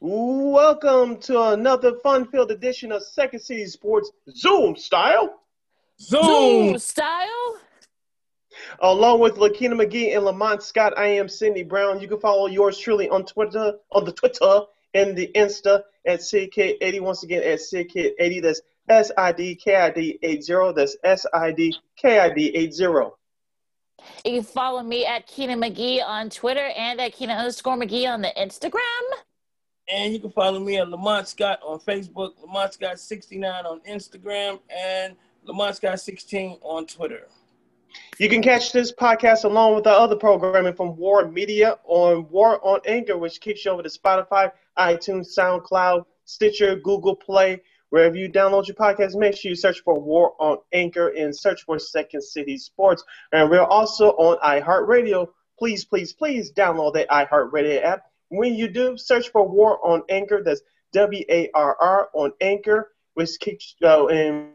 Welcome to another fun-filled edition of Second City Sports Zoom style. Zoom, Zoom style. Along with Lakina McGee and Lamont Scott, I am Sydney Brown. You can follow yours truly on Twitter, on the Twitter and the Insta at SidKid80. Once again, at SidKid80. That's S I D K I D 80. That's S I D K I D 80. You can follow me at Keenan McGee on Twitter and at Keenan underscore McGee on the Instagram. And you can follow me at Lamont Scott on Facebook, Lamont Scott 69 on Instagram, and Lamont Scott 16 on Twitter. You can catch this podcast along with the other programming from War Media on War on Anchor, which kicks you over to Spotify, iTunes, SoundCloud, Stitcher, Google Play. Wherever you download your podcast, make sure you search for War on Anchor and search for Second City Sports. And we're also on iHeartRadio. Please, please, please download the iHeartRadio app. When you do, search for War on Anchor. That's W A R R on Anchor, which kicks uh, and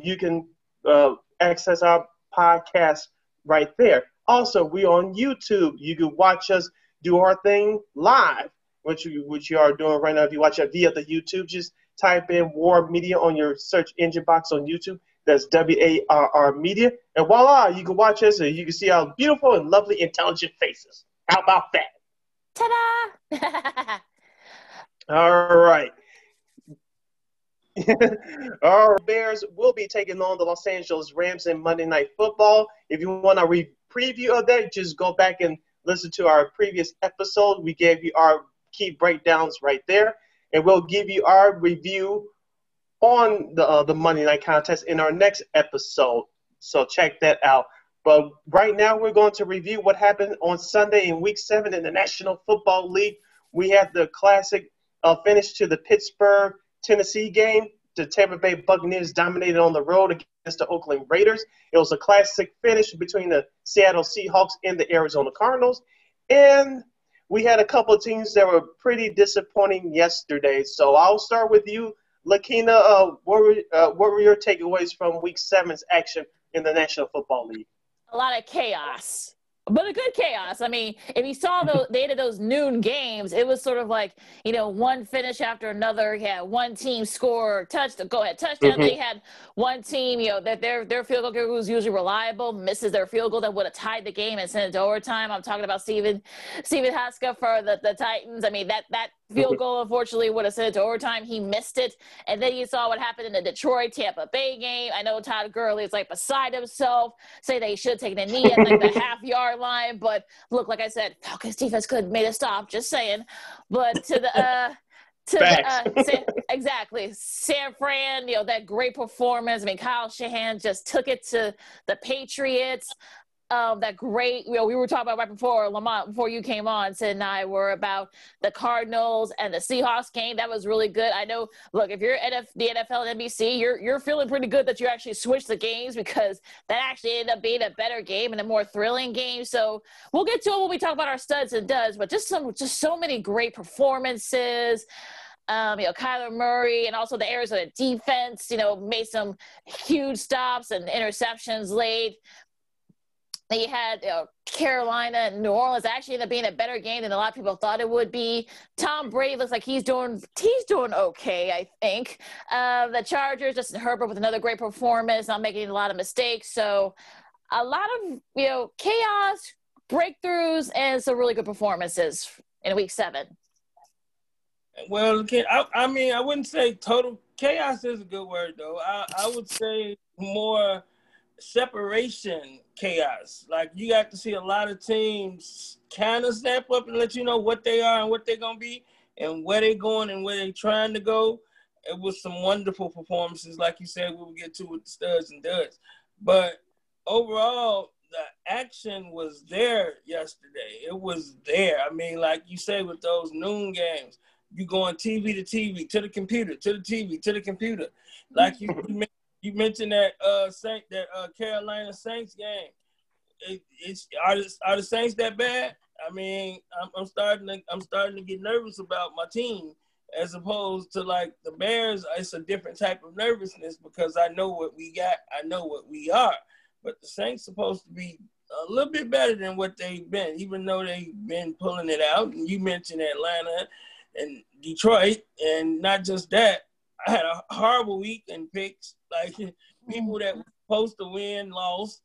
you can uh, access our podcast right there. Also, we on YouTube. You can watch us do our thing live, which you which you are doing right now. If you watch it via the YouTube, just type in War Media on your search engine box on YouTube. That's W A R R Media, and voila, you can watch us and you can see our beautiful and lovely, intelligent faces. How about that? Ta-da! All right. Our Bears will be taking on the Los Angeles Rams in Monday Night Football. If you want a re- preview of that, just go back and listen to our previous episode. We gave you our key breakdowns right there, and we'll give you our review on the uh, the Monday Night contest in our next episode. So check that out. But right now, we're going to review what happened on Sunday in Week Seven in the National Football League. We had the classic uh, finish to the Pittsburgh Tennessee game. The Tampa Bay Buccaneers dominated on the road against the Oakland Raiders. It was a classic finish between the Seattle Seahawks and the Arizona Cardinals. And we had a couple of teams that were pretty disappointing yesterday. So I'll start with you, Lakina. Uh, what, were, uh, what were your takeaways from Week Seven's action in the National Football League? A lot of chaos but a good chaos. I mean, if you saw the they had those noon games, it was sort of like you know one finish after another. You had one team score touch go ahead touchdown. Mm-hmm. They had one team, you know, that their their field goal kicker who's usually reliable misses their field goal that would have tied the game and sent it to overtime. I'm talking about Stephen Stephen Hauschka for the, the Titans. I mean that that field mm-hmm. goal unfortunately would have sent it to overtime. He missed it, and then you saw what happened in the Detroit Tampa Bay game. I know Todd Gurley is like beside himself, say they should take the knee at like the half yard line, but look, like I said, Falcons defense could have made a stop. Just saying, but to the. Uh, to the, uh, San, exactly San Fran, you know that great performance. I mean, Kyle Shanahan just took it to the Patriots um, that great, you know, we were talking about right before Lamont, before you came on, Sid and I were about the Cardinals and the Seahawks game. That was really good. I know, look, if you're NF, the NFL and NBC, you're, you're feeling pretty good that you actually switched the games because that actually ended up being a better game and a more thrilling game. So we'll get to it when we talk about our studs and duds, but just some, just so many great performances. Um, you know, Kyler Murray and also the Arizona defense, you know, made some huge stops and interceptions late. They had you know, Carolina and New Orleans actually ended up being a better game than a lot of people thought it would be. Tom Brady looks like he's doing he's doing okay, I think. Uh, the Chargers, Justin Herbert with another great performance, not making a lot of mistakes. So a lot of you know chaos, breakthroughs, and some really good performances in Week Seven. Well, I, I mean, I wouldn't say total chaos is a good word though. I, I would say more separation chaos. Like you got to see a lot of teams kind of snap up and let you know what they are and what they're gonna be and where they're going and where they're trying to go. It was some wonderful performances, like you said, we will get to with the studs and duds. But overall, the action was there yesterday. It was there. I mean, like you say with those noon games, you going TV to TV, to the computer, to the TV, to the computer. Like you, you mentioned that uh Saint that uh Carolina Saints game. It, it's are the, are the Saints that bad? I mean, I'm, I'm starting to I'm starting to get nervous about my team as opposed to like the Bears. It's a different type of nervousness because I know what we got. I know what we are. But the Saints supposed to be a little bit better than what they've been, even though they've been pulling it out. And you mentioned Atlanta and Detroit, and not just that, I had a horrible week in picks. Like people that were supposed to win lost.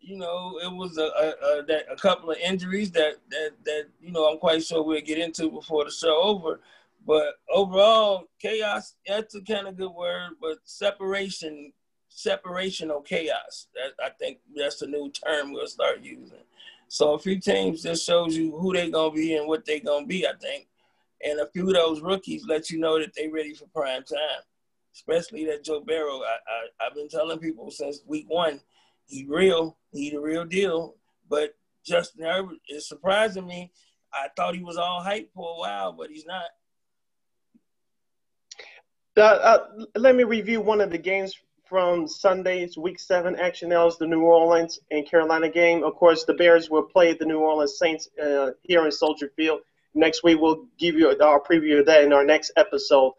You know, it was a, a, a, that, a couple of injuries that, that that you know I'm quite sure we'll get into before the show over. But overall, chaos, that's a kind of good word, but separation, separational chaos. That, I think that's the new term we'll start using. So a few teams just shows you who they're to be and what they're to be, I think. And a few of those rookies let you know that they're ready for prime time, especially that Joe Burrow. I, I, I've been telling people since week one, he real, he the real deal. But Justin Herbert is surprising me. I thought he was all hype for a while, but he's not. Uh, uh, let me review one of the games from Sunday's Week 7 action. That was the New Orleans and Carolina game. Of course, the Bears will play the New Orleans Saints uh, here in Soldier Field. Next week, we'll give you our preview of that in our next episode.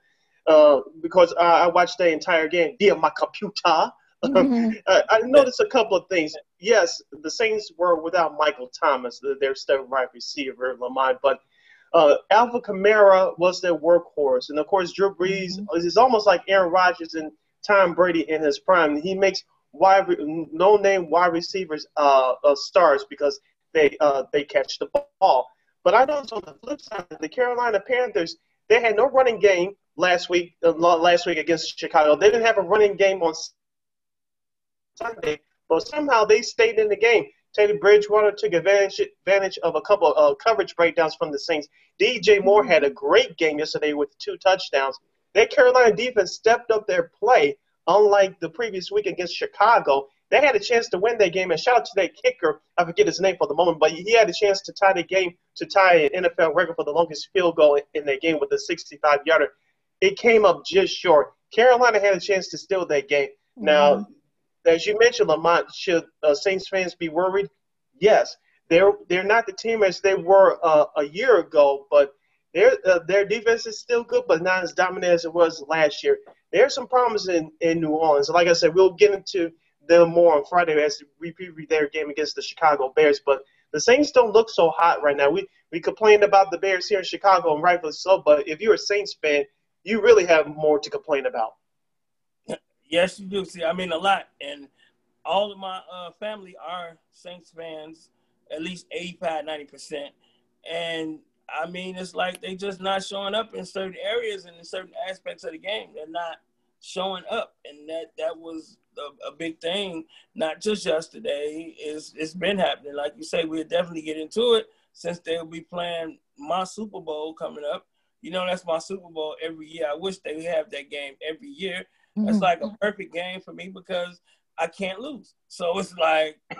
Uh, because I watched the entire game via my computer. Mm-hmm. I noticed a couple of things. Yes, the Saints were without Michael Thomas, their star wide receiver, Lamont, but – uh, Alvin Kamara was their workhorse, and of course Drew Brees mm-hmm. is almost like Aaron Rodgers and Tom Brady in his prime. He makes wide no name wide receivers uh, uh, stars because they uh, they catch the ball. But I noticed on the flip side, the Carolina Panthers they had no running game last week uh, last week against Chicago. They didn't have a running game on Sunday, but somehow they stayed in the game. Teddy Bridgewater took advantage, advantage of a couple of uh, coverage breakdowns from the Saints. DJ Moore had a great game yesterday with two touchdowns. That Carolina defense stepped up their play, unlike the previous week against Chicago. They had a chance to win that game, and shout out to that kicker. I forget his name for the moment, but he had a chance to tie the game to tie an NFL record for the longest field goal in that game with a 65 yarder. It came up just short. Carolina had a chance to steal that game. Mm-hmm. Now, as you mentioned, Lamont, should uh, Saints fans be worried? Yes, they're they're not the team as they were uh, a year ago, but their uh, their defense is still good, but not as dominant as it was last year. There's some problems in, in New Orleans. Like I said, we'll get into them more on Friday as we preview their game against the Chicago Bears. But the Saints don't look so hot right now. We we complained about the Bears here in Chicago, and rightfully so. But if you're a Saints fan, you really have more to complain about. Yes, you do. See, I mean a lot, and all of my uh, family are Saints fans, at least 85, 90 percent, and I mean it's like they just not showing up in certain areas and in certain aspects of the game. They're not showing up, and that that was a, a big thing. Not just yesterday. Is it's been happening. Like you say, we'll definitely get into it since they'll be playing my Super Bowl coming up. You know, that's my Super Bowl every year. I wish they would have that game every year Mm-hmm. It's like a perfect game for me because I can't lose. So it's like,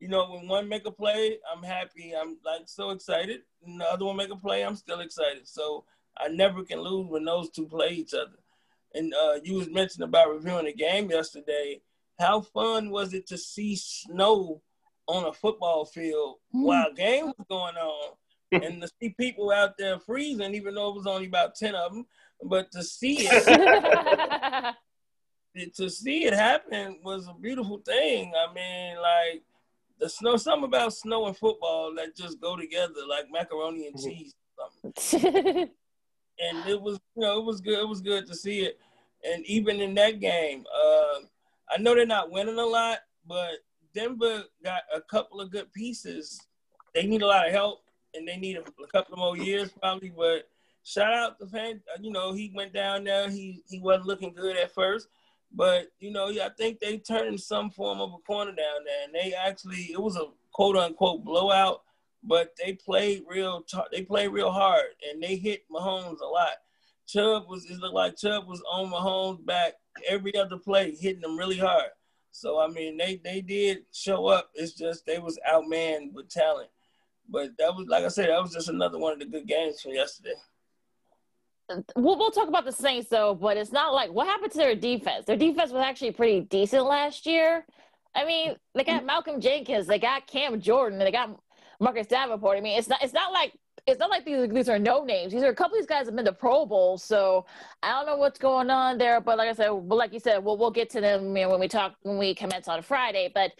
you know, when one make a play, I'm happy. I'm like so excited. And the other one make a play, I'm still excited. So I never can lose when those two play each other. And uh, you was mentioning about reviewing the game yesterday. How fun was it to see snow on a football field mm. while game was going on, and to see people out there freezing, even though it was only about ten of them, but to see it, to see it happen was a beautiful thing. I mean, like the snow, something about snow and football that just go together, like macaroni and cheese. and it was, you know, it was good. It was good to see it. And even in that game, uh, I know they're not winning a lot, but Denver got a couple of good pieces. They need a lot of help, and they need a, a couple more years probably. But shout out to fan. Uh, you know, he went down there. He he wasn't looking good at first, but you know, I think they turned some form of a corner down there, and they actually it was a quote unquote blowout, but they played real. They played real hard, and they hit Mahomes a lot. Chubb was it looked like Chubb was on Mahomes' back every other play, hitting them really hard. So I mean, they they did show up. It's just they was outmanned with talent. But that was like I said, that was just another one of the good games from yesterday we'll, we'll talk about the Saints though, but it's not like what happened to their defense. Their defense was actually pretty decent last year. I mean, they got Malcolm Jenkins, they got Cam Jordan, they got Marcus Davenport. I mean, it's not it's not like it's not like these these are no names. These are a couple of these guys have been to Pro Bowl, so I don't know what's going on there. But like I said, but like you said, we'll we'll get to them you know, when we talk when we commence on Friday. But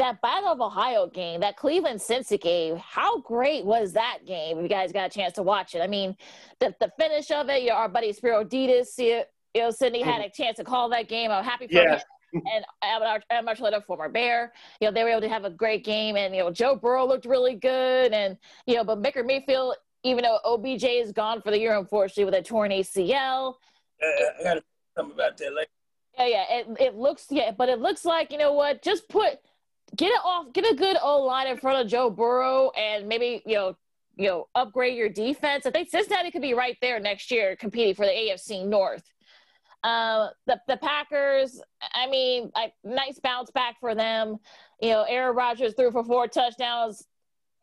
that Battle of Ohio game, that Cleveland Cincy game, how great was that game? If you guys got a chance to watch it, I mean, the the finish of it, you know, our buddy Spero Dedes, you know, Sydney had mm-hmm. a chance to call that game. I'm happy for yeah. him. and Adam Archuleta, former Bear, you know, they were able to have a great game, and you know, Joe Burrow looked really good, and you know, but Baker Mayfield, even though OBJ is gone for the year, unfortunately, with a torn ACL. Uh, I got to something about that later. Yeah, yeah. It, it looks yeah, but it looks like you know what? Just put get it off, get a good old line in front of Joe Burrow, and maybe you know you know upgrade your defense. I think Cincinnati could be right there next year competing for the AFC North. Uh, the the Packers, I mean, like nice bounce back for them. You know, Aaron Rodgers threw for four touchdowns.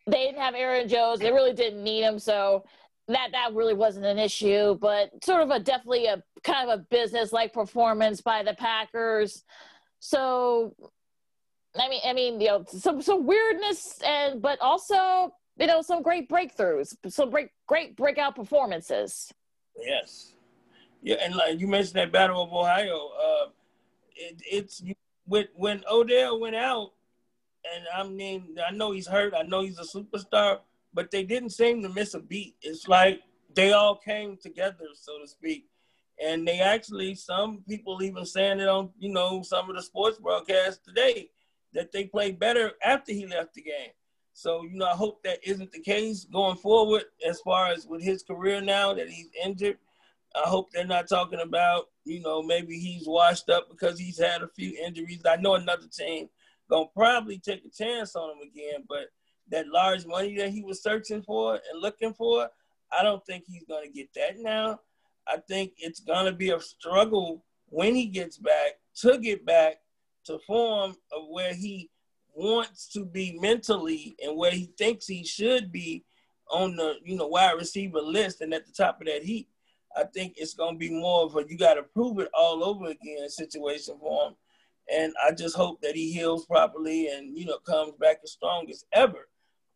They didn't have Aaron Jones. They really didn't need him, so that that really wasn't an issue. But sort of a definitely a kind of a business like performance by the Packers. So, I mean, I mean, you know, some some weirdness and but also you know some great breakthroughs, some great great breakout performances. Yes. Yeah, and like you mentioned that Battle of Ohio, uh, it, it's when when Odell went out, and I mean I know he's hurt, I know he's a superstar, but they didn't seem to miss a beat. It's like they all came together, so to speak, and they actually some people even saying it on you know some of the sports broadcasts today that they played better after he left the game. So you know I hope that isn't the case going forward as far as with his career now that he's injured I hope they're not talking about, you know, maybe he's washed up because he's had a few injuries. I know another team gonna probably take a chance on him again, but that large money that he was searching for and looking for, I don't think he's gonna get that now. I think it's gonna be a struggle when he gets back to get back to form of where he wants to be mentally and where he thinks he should be on the you know wide receiver list and at the top of that heap. I think it's going to be more of a you got to prove it all over again situation for him. And I just hope that he heals properly and, you know, comes back as strong as ever.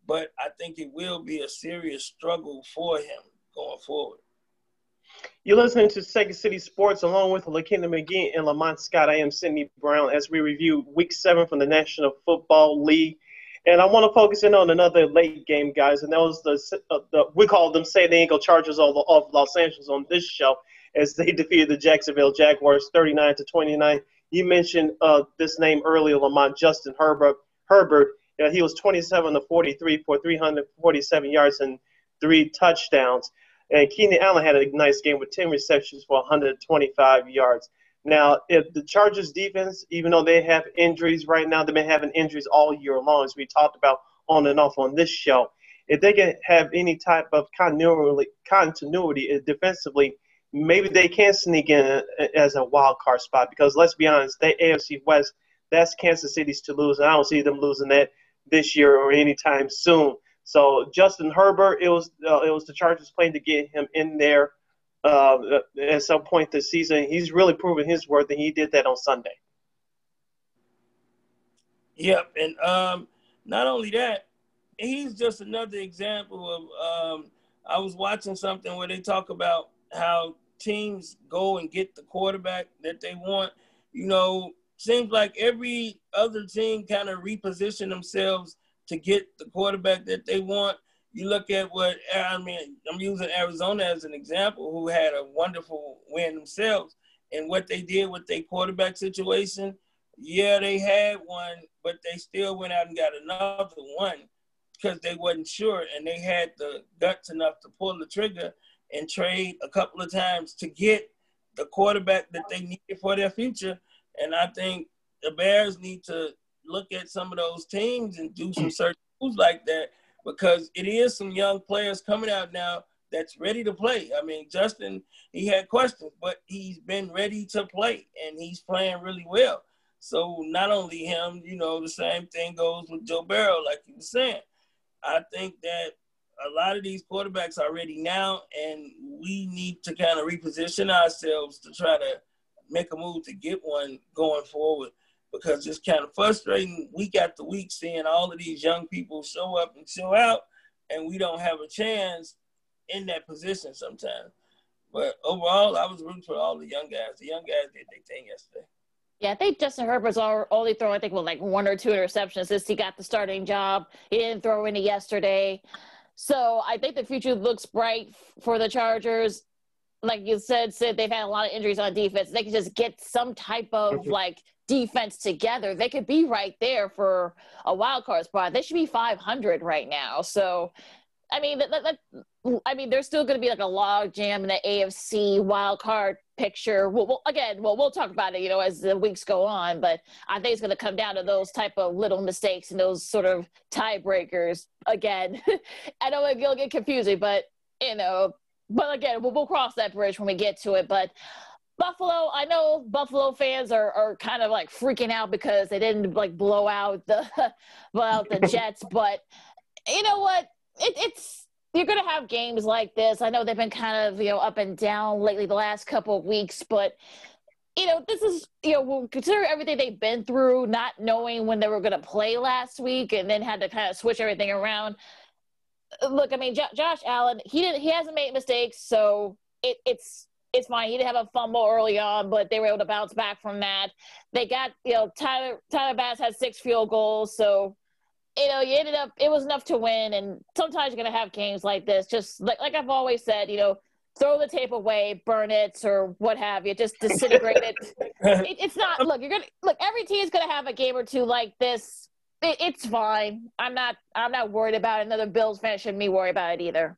But I think it will be a serious struggle for him going forward. You're listening to Second City Sports along with LaKenna McGee and Lamont Scott. I am Sydney Brown as we review week seven from the National Football League. And I want to focus in on another late game, guys, and that was the, uh, the we call them San Diego Chargers of, of Los Angeles on this show as they defeated the Jacksonville Jaguars 39 to 29. You mentioned uh, this name earlier, Lamont Justin Herbert. Herbert, you know, he was 27 to 43 for 347 yards and three touchdowns. And Keenan Allen had a nice game with 10 receptions for 125 yards. Now, if the Chargers defense, even though they have injuries right now, they've been having injuries all year long, as we talked about on and off on this show. If they can have any type of continuity, continuity defensively, maybe they can sneak in as a wild card spot. Because let's be honest, they AFC West, that's Kansas City's to lose, and I don't see them losing that this year or anytime soon. So Justin Herbert, it was uh, it was the Chargers playing to get him in there uh, at some point this season. He's really proven his worth, and he did that on Sunday. Yep, and um, not only that, he's just another example of. Um, I was watching something where they talk about how teams go and get the quarterback that they want. You know, seems like every other team kind of reposition themselves to get the quarterback that they want you look at what I mean. I'm using Arizona as an example, who had a wonderful win themselves, and what they did with their quarterback situation. Yeah, they had one, but they still went out and got another one because they wasn't sure, and they had the guts enough to pull the trigger and trade a couple of times to get the quarterback that they needed for their future. And I think the Bears need to look at some of those teams and do some certain moves like that because it is some young players coming out now that's ready to play. I mean, Justin, he had questions, but he's been ready to play and he's playing really well. So not only him, you know, the same thing goes with Joe Burrow, like you were saying. I think that a lot of these quarterbacks are ready now, and we need to kind of reposition ourselves to try to make a move to get one going forward because it's kind of frustrating week after week seeing all of these young people show up and show out, and we don't have a chance in that position sometimes. But overall, I was rooting for all the young guys. The young guys did their thing yesterday. Yeah, I think Justin Herbert's only thrown, I think, well, like one or two interceptions since he got the starting job. He didn't throw any yesterday. So I think the future looks bright for the Chargers. Like you said, Sid, they've had a lot of injuries on defense. They can just get some type of like defense together. They could be right there for a wild card spot. They should be 500 right now. So, I mean, that, that, I mean, there's still going to be like a log jam in the AFC wild card picture. Well, well, again, well, we'll talk about it, you know, as the weeks go on. But I think it's going to come down to those type of little mistakes and those sort of tiebreakers. Again, I know it'll get confusing, but you know, but again, we'll, we'll cross that bridge when we get to it. But Buffalo, I know Buffalo fans are, are kind of like freaking out because they didn't like blow out the blow out the Jets, but you know what? It, it's you're going to have games like this. I know they've been kind of, you know, up and down lately the last couple of weeks, but you know, this is, you know, consider everything they've been through, not knowing when they were going to play last week and then had to kind of switch everything around. Look, I mean, J- Josh Allen, he didn't, he hasn't made mistakes, so it, it's, it's fine. He didn't have a fumble early on, but they were able to bounce back from that. They got, you know, Tyler Tyler Bass had six field goals, so you know, you ended up it was enough to win. And sometimes you're gonna have games like this. Just like like I've always said, you know, throw the tape away, burn it, or what have you. Just disintegrate it. it. It's not. Look, you're gonna look. Every team's gonna have a game or two like this. It, it's fine. I'm not. I'm not worried about it. Another Bills fan shouldn't be worried about it either.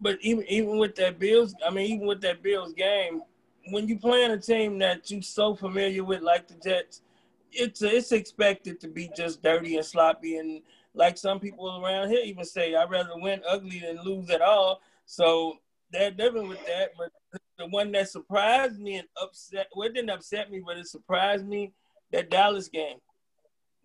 But even even with that Bills, I mean, even with that Bills game, when you play playing a team that you're so familiar with, like the Jets, it's it's expected to be just dirty and sloppy and like some people around here even say I'd rather win ugly than lose at all. So they're different with that. But the one that surprised me and upset well it didn't upset me, but it surprised me that Dallas game.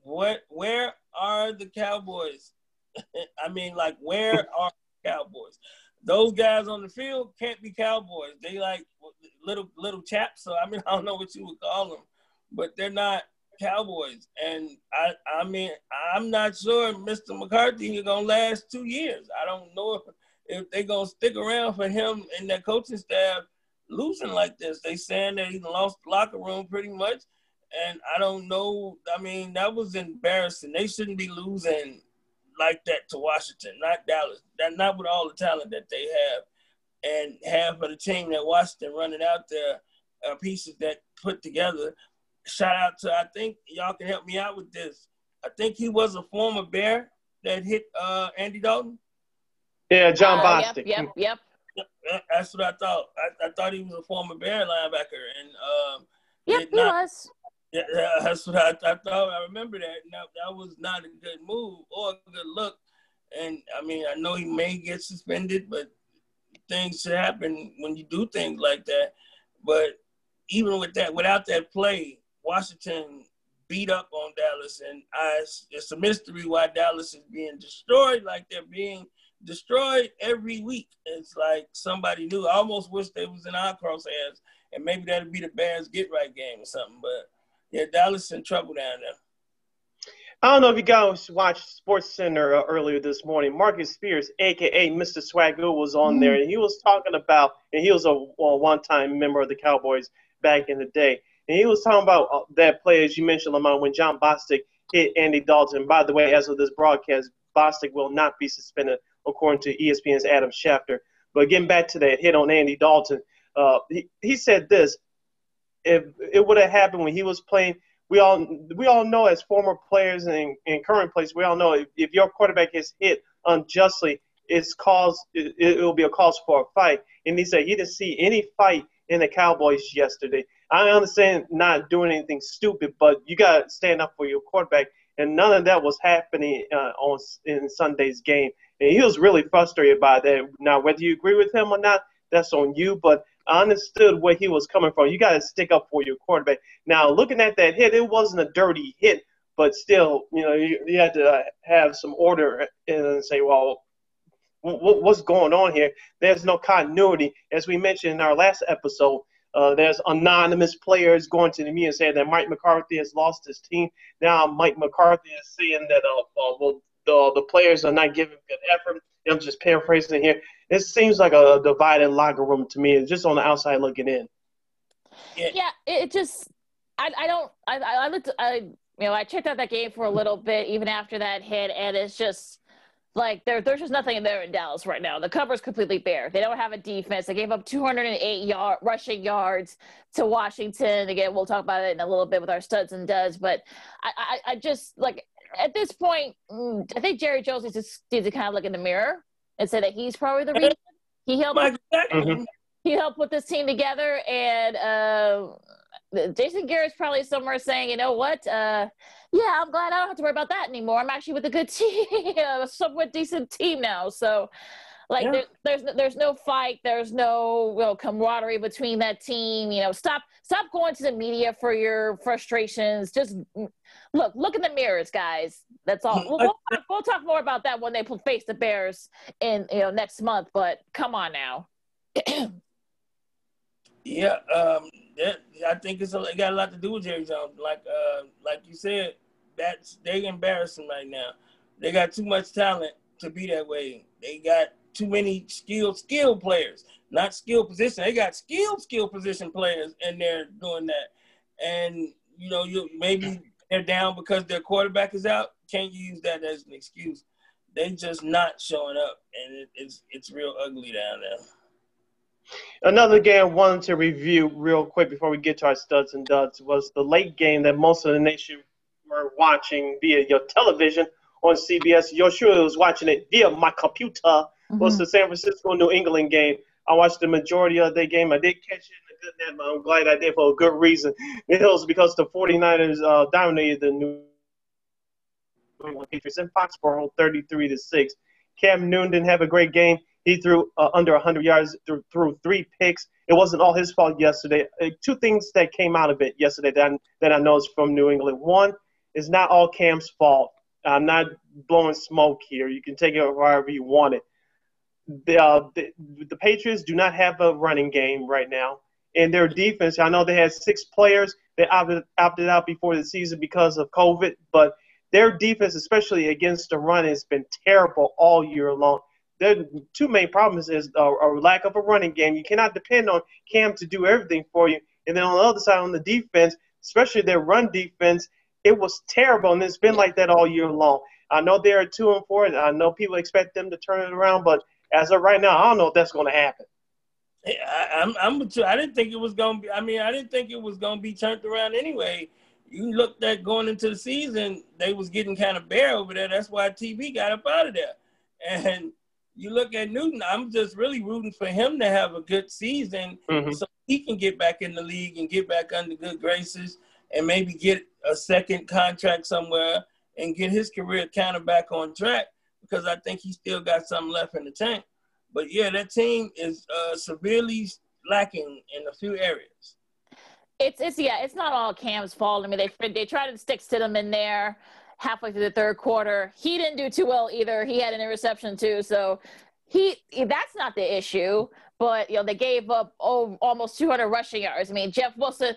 What where are the Cowboys? I mean, like where are the Cowboys? Those guys on the field can't be Cowboys. They like little little chaps. So I mean, I don't know what you would call them, but they're not Cowboys. And I, I mean, I'm not sure Mr. McCarthy is gonna last two years. I don't know if if they're gonna stick around for him and that coaching staff losing like this. They saying that he lost the locker room pretty much. And I don't know. I mean, that was embarrassing. They shouldn't be losing like that to Washington, not Dallas. That not with all the talent that they have, and half of the team that Washington running out there uh, pieces that put together shout out to I think y'all can help me out with this. I think he was a former Bear that hit uh, Andy Dalton. Yeah, Jon uh, Bostic. Yep, yep, yep. That's what I thought. I, I, thought he was a former Bear linebacker, and um, yep, he not, was. Yeah, that's what I, I, thought. I remember that. Now that was not a good move or a good look. And I mean, I know he may get suspended, but things happen when you do things like that. But even with that, without that play, Washington beat up on Dallas, and I, it's a mystery why Dallas is being destroyed like they're being destroyed every week. It's like somebody knew. I almost wish they was in our crosshairs, and maybe that'd be the Bears get right game or something. But yeah, Dallas in trouble down there. I don't know if you guys watched Sports Center uh, earlier this morning. Marcus Spears, aka Mr. Swagu, was on there, and he was talking about, and he was a, a one-time member of the Cowboys back in the day. And he was talking about uh, that play, as you mentioned, Lamont, when Jon Bostic hit Andy Dalton. By the way, as of this broadcast, Bostic will not be suspended, according to ESPN's Adam Schefter. But getting back to that hit on Andy Dalton, uh, he, he said this: if it would have happened when he was playing, we all we all know as former players and, and current players, we all know if, if your quarterback is hit unjustly, it's cause it, it will be a cause for a fight. And he said he didn't see any fight in the Cowboys yesterday. I understand not doing anything stupid, but you got to stand up for your quarterback. And none of that was happening uh, on in Sunday's game. And he was really frustrated by that. Now, whether you agree with him or not, that's on you. But understood where he was coming from. You got to stick up for your quarterback. Now, looking at that hit, it wasn't a dirty hit, but still, you know, you, you had to uh, have some order and say, well, what's going on here? There's no continuity. As we mentioned in our last episode, uh, there's anonymous players going to the media saying that Mike McCarthy has lost his team. Now Mike McCarthy is saying that uh, uh, well, the, the players are not giving good effort. I'm just paraphrasing here. It seems like a divided locker room to me. It's just on the outside looking in. Yeah, yeah it just I, I don't. I, I looked. I you know I checked out that game for a little bit even after that hit, and it's just like there, there's just nothing in there in Dallas right now. The cover's completely bare. They don't have a defense. They gave up 208 yard rushing yards to Washington. Again, we'll talk about it in a little bit with our studs and duds. But I, I, I just like at this point, mm, I think Jerry Jones needs to, needs to kind of look in the mirror and say that he's probably the reason he helped. Mm-hmm. He helped put this team together, and uh, Jason Garrett's probably somewhere saying, you know what? Uh, yeah, I'm glad I don't have to worry about that anymore. I'm actually with a good team, a somewhat decent team now. So, like, yeah. there, there's there's no fight, there's no you know, camaraderie between that team. You know, stop stop going to the media for your frustrations. Just look look in the mirrors, guys. That's all. We'll, we'll, talk, we'll talk more about that when they face the Bears in you know next month. But come on now. yeah, um, that, I think it's a, it got a lot to do with Jerry Jones. Like uh, like you said, that's they embarrassing right now. They got too much talent to be that way. They got too many skilled skilled players, not skilled position. They got skilled skilled position players, and they're doing that. And you know, you maybe they're down because their quarterback is out. Can't use that as an excuse. They just not showing up, and it, it's it's real ugly down there. Another game I wanted to review real quick before we get to our studs and duds was the late game that most of the nation were watching via your television on CBS. Yoshua was watching it via my computer. Mm-hmm. Was the San Francisco New England game. I watched the majority of the game. I did catch it in a good nap, but I'm glad I did for a good reason. It was because the 49ers uh, dominated the New England Patriots in Foxborough 33 to 6. Cam Newton didn't have a great game. He threw uh, under 100 yards, threw, threw, three picks. It wasn't all his fault yesterday. Uh, two things that came out of it yesterday that I, that I noticed from New England. One is not all Cam's fault. I'm not blowing smoke here. You can take it however you want it. The, uh, the, the Patriots do not have a running game right now. And their defense, I know they had six players that opted, opted out before the season because of COVID, but their defense, especially against the run, has been terrible all year long the two main problems is a, a, lack of a running game. You cannot depend on Cam to do everything for you. And then on the other side, on the defense, especially their run defense, it was terrible, and it's been like that all year long. I know they are two and four, and I know people expect them to turn it around, but as of right now, I don't know if that's going to happen. I, I'm, I'm, I didn't think it was going to be. I mean, I didn't think it was going to be turned around anyway. You looked at going into the season, they was getting kind of bare over there. That's why TB got up out of there, and you look at Newton, I'm just really rooting for him to have a good season mm-hmm. so he can get back in the league and get back under good graces and maybe get a second contract somewhere and get his career kind of back on track because I think he still got something left in the tank. But yeah, that team is uh, severely lacking in a few areas. It's it's yeah, it's not all Cam's fault. I mean, they they tried to stick to them in there halfway through the third quarter. He didn't do too well either. He had an interception too. So he that's not the issue. But you know they gave up oh, almost 200 rushing yards. I mean Jeff Wilson.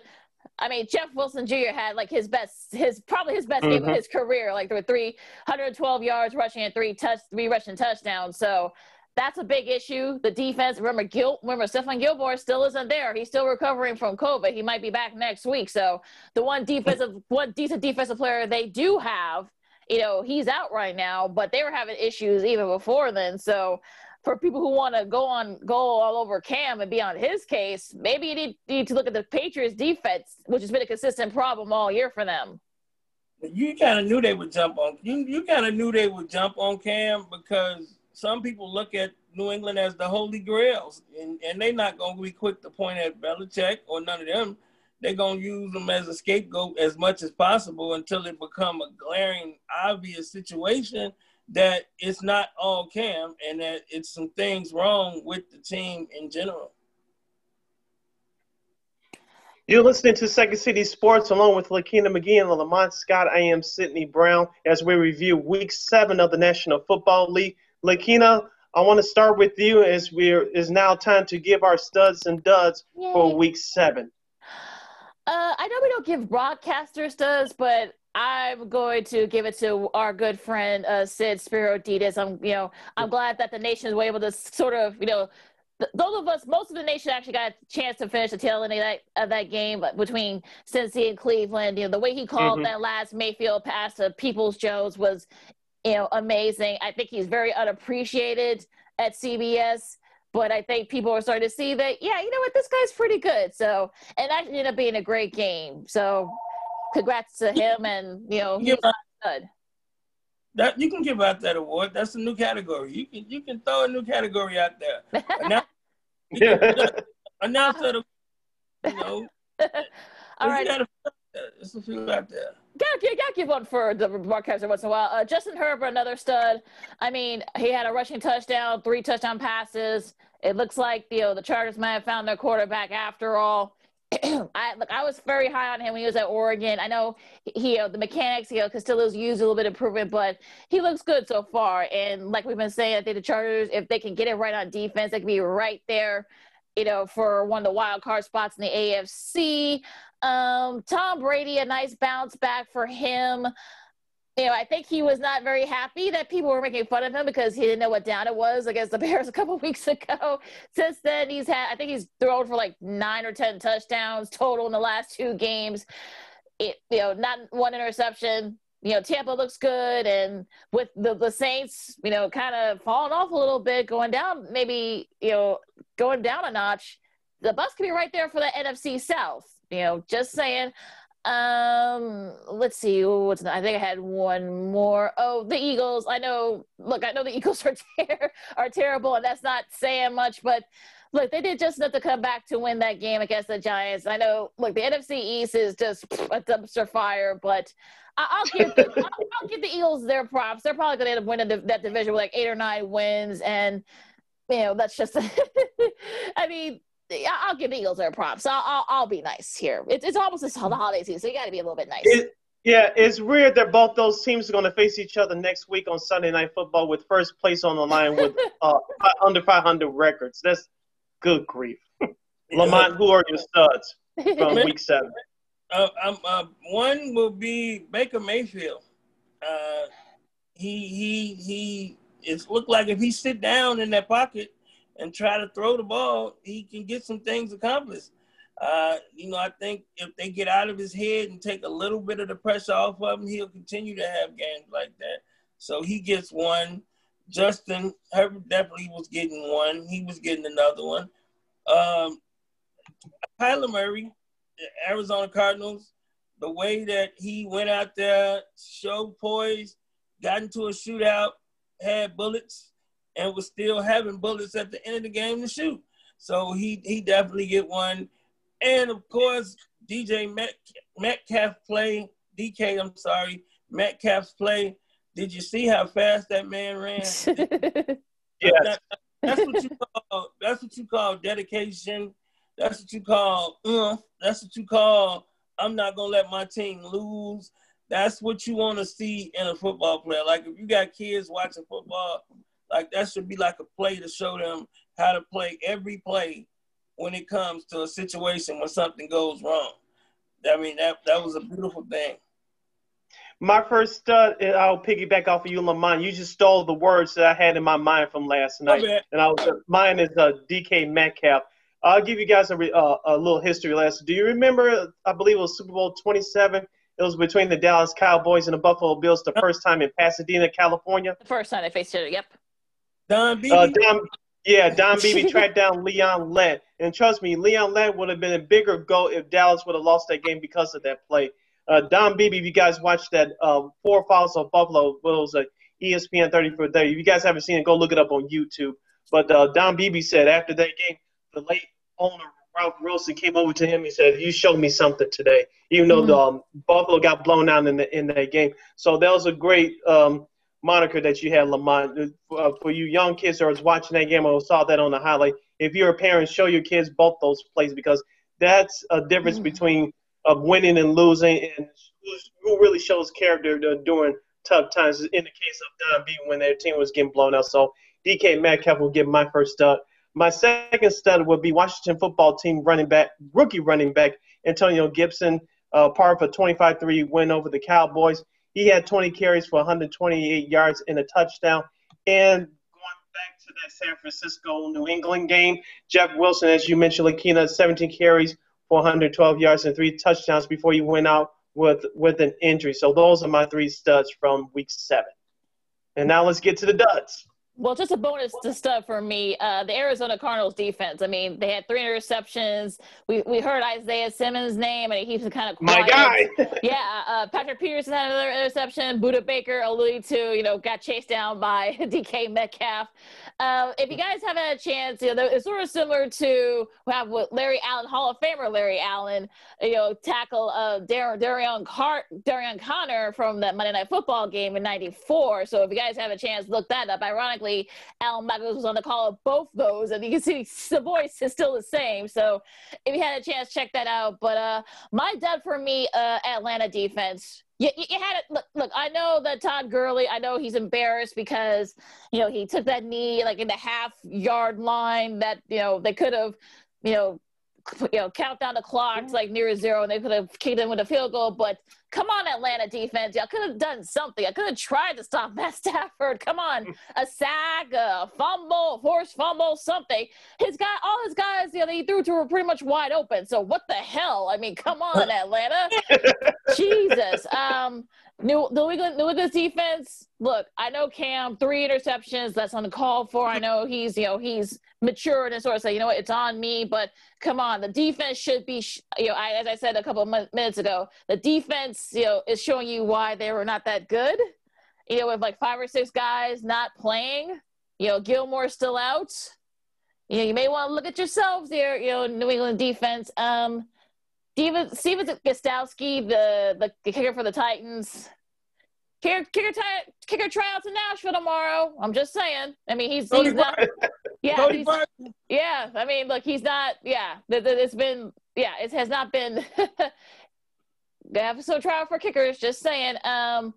I mean Jeff Wilson Jr. had like his best, his probably his best mm-hmm. game of mm-hmm. his career. Like there were 312 yards rushing and three touch, three rushing touchdowns. So that's a big issue. The defense, remember, Gil, remember, Stephon Gilmore still isn't there. He's still recovering from COVID. He might be back next week. So the one defensive, one decent defensive player they do have, you know, he's out right now. But they were having issues even before then. So for people who want to go on, go all over Cam and be on his case, maybe you need, need to look at the Patriots defense, which has been a consistent problem all year for them. You kind of knew they would jump on you. You kind of knew they would jump on Cam because some people look at New England as the holy grails, and, and they're not going to be quick to point at Belichick or none of them. They're going to use them as a scapegoat as much as possible until it become a glaring, obvious situation that it's not all Cam and that it's some things wrong with the team in general. You're listening to Second City Sports along with Lakina McGee and Lamont Scott. I am Sydney Brown as we review Week Seven of the National Football League. Lakina, I want to start with you as we're is now time to give our studs and duds Yay. for week seven. Uh, I know we don't give broadcaster studs, but I'm going to give it to our good friend uh, Sid Spero Dedes. I'm, you know, I'm glad that the nation was able to sort of, you know, those of us, most of the nation actually got a chance to finish the tail end of that, of that game between Cincy and Cleveland. You know, the way he called mm-hmm. that last Mayfield pass to Peoples Jones was, you know, amazing. I think he's very unappreciated at CBS, but I think people are starting to see that, yeah, you know what, this guy's pretty good. So, and that ended up being a great game. So, congrats to him, and you know, he's yeah. good. That you can give out that award. That's a new category. You can you can throw a new category out there. Announce, yeah. announce that you know. All right. Got uh, there's a few out there. Gotta, gotta give one for the broadcaster once in a while. Uh, Justin Herbert, another stud. I mean, he had a rushing touchdown, three touchdown passes. It looks like you know the Chargers might have found their quarterback after all. I look, I was very high on him when he was at Oregon. I know he, uh, the mechanics, you know, Castillo's used a little bit of improvement, but he looks good so far. And like we've been saying, I think the Chargers, if they can get it right on defense, they can be right there, you know, for one of the wild card spots in the AFC. Um, Tom Brady, a nice bounce back for him you know, I think he was not very happy that people were making fun of him because he didn't know what down it was against the Bears a couple weeks ago. Since then, he's had, I think he's thrown for like nine or 10 touchdowns total in the last two games. It, you know, not one interception. You know, Tampa looks good. And with the, the Saints, you know, kind of falling off a little bit, going down, maybe, you know, going down a notch, the Bucs could be right there for the NFC South. You know, just saying. Um, let's see. What's I think I had one more. Oh, the Eagles. I know. Look, I know the Eagles are ter- are terrible, and that's not saying much. But look, they did just enough to come back to win that game against the Giants. I know. Look, the NFC East is just a dumpster fire, but I'll give I'll, I'll, give the Eagles their props. They're probably going to end up winning that division with like eight or nine wins, and you know that's just. I mean, I'll give the Eagles their props. I'll, I'll, I'll be nice here. It's, it's almost the holiday season, so you got to be a little bit nice. It, yeah, it's weird that both those teams are going to face each other next week on Sunday Night Football with first place on the line with uh, under 500 records. That's good grief. Lamont, who are your studs from week seven? Uh, um, uh, one will be Baker Mayfield. Uh, he he he. It looked like if he sit down in that pocket and try to throw the ball, he can get some things accomplished. Uh, you know, I think if they get out of his head and take a little bit of the pressure off of him, he'll continue to have games like that. So he gets one. Justin Herbert definitely was getting one. He was getting another one. Um, Kyler Murray, Arizona Cardinals, the way that he went out there, showed poise, got into a shootout, had bullets, and was still having bullets at the end of the game to shoot. So he he definitely get one. And of course, DJ Met, Metcalf play, DK, I'm sorry, Metcalf's play. Did you see how fast that man ran? yes. That, that's what you call that's what you call dedication. That's what you call uh, that's what you call I'm not gonna let my team lose. That's what you want to see in a football player. Like if you got kids watching football, like that should be like a play to show them how to play every play when it comes to a situation when something goes wrong. I mean that that was a beautiful thing. My first stud, I'll piggyback off of you, Lamont. You just stole the words that I had in my mind from last night, and I was mine is uh, DK Metcalf. I'll give you guys a, uh, a little history lesson. Do you remember? I believe it was Super Bowl 27. It was between the Dallas Cowboys and the Buffalo Bills the first time in Pasadena, California. The first time they faced each other. Yep. Don Beebe. Uh, Don, yeah, Don Beebe tracked down Leon Lett, and trust me, Leon Lett would have been a bigger goal if Dallas would have lost that game because of that play. Uh, Don Beebe, if you guys watched that uh, Four Falls of Buffalo, well, it was a ESPN 30 for 30. If you guys haven't seen it, go look it up on YouTube. But uh, Don Beebe said after that game, the late owner Ralph Wilson came over to him. and said, "You showed me something today." Even though mm-hmm. the um, Buffalo got blown out in the in that game, so that was a great um, moniker that you had, Lamont. Uh, for you young kids who was watching that game or saw that on the highlight, if you're a parent, show your kids both those plays because that's a difference mm-hmm. between uh, winning and losing, and who really shows character during tough times. In the case of Don B, when their team was getting blown out, so DK Metcalf will get my first stud. My second stud would be Washington football team running back, rookie running back Antonio Gibson, uh, part of a 25-3 win over the Cowboys. He had 20 carries for 128 yards and a touchdown. And going back to that San Francisco New England game. Jeff Wilson, as you mentioned, Lakina, 17 carries, 412 yards, and three touchdowns before he went out with with an injury. So those are my three studs from week seven. And now let's get to the duds. Well, just a bonus to stuff for me. Uh, the Arizona Cardinals defense. I mean, they had three interceptions. We we heard Isaiah Simmons' name, and he keeps kind of quiet. My guy. yeah, uh, Patrick Peterson had another interception. Budda Baker alluded to, you know, got chased down by DK Metcalf. Uh, if you guys haven't had a chance, you know, it's sort of similar to we have with Larry Allen, Hall of Famer Larry Allen, you know, tackle uh, Dar- Darian, Car- Darion Conner from that Monday Night Football game in '94. So if you guys have a chance, look that up. Ironically, Alan Michaels was on the call of both those, and you can see the voice is still the same. So if you had a chance, check that out. But uh, my dud for me, uh, Atlanta defense you, you had it. Look, look, I know that Todd Gurley, I know he's embarrassed because, you know, he took that knee like in the half yard line that, you know, they could have, you know, you know, count down the clock to like near zero and they could have kicked in with a field goal. But come on, Atlanta defense. Y'all could have done something. I could have tried to stop Matt Stafford. Come on. A sack, a fumble, forced fumble, something. His guy, all his guys, you know, he threw to were pretty much wide open. So what the hell? I mean, come on, Atlanta. Jesus. Um, New, New England, New England's defense. Look, I know Cam three interceptions. That's on the call for. I know he's you know he's matured and sort of say you know what it's on me. But come on, the defense should be you know I, as I said a couple of minutes ago, the defense you know is showing you why they were not that good. You know, with like five or six guys not playing. You know, Gilmore's still out. You know, you may want to look at yourselves there. You know, New England defense. Um, Stephen, Gostkowski, the, the kicker for the Titans. Kicker, kicker, kicker tryouts in Nashville tomorrow. I'm just saying. I mean, he's, he's not. Yeah, he's, yeah. I mean, look, he's not. Yeah, it's been. Yeah, it has not been. the episode trial for kickers. Just saying. Um,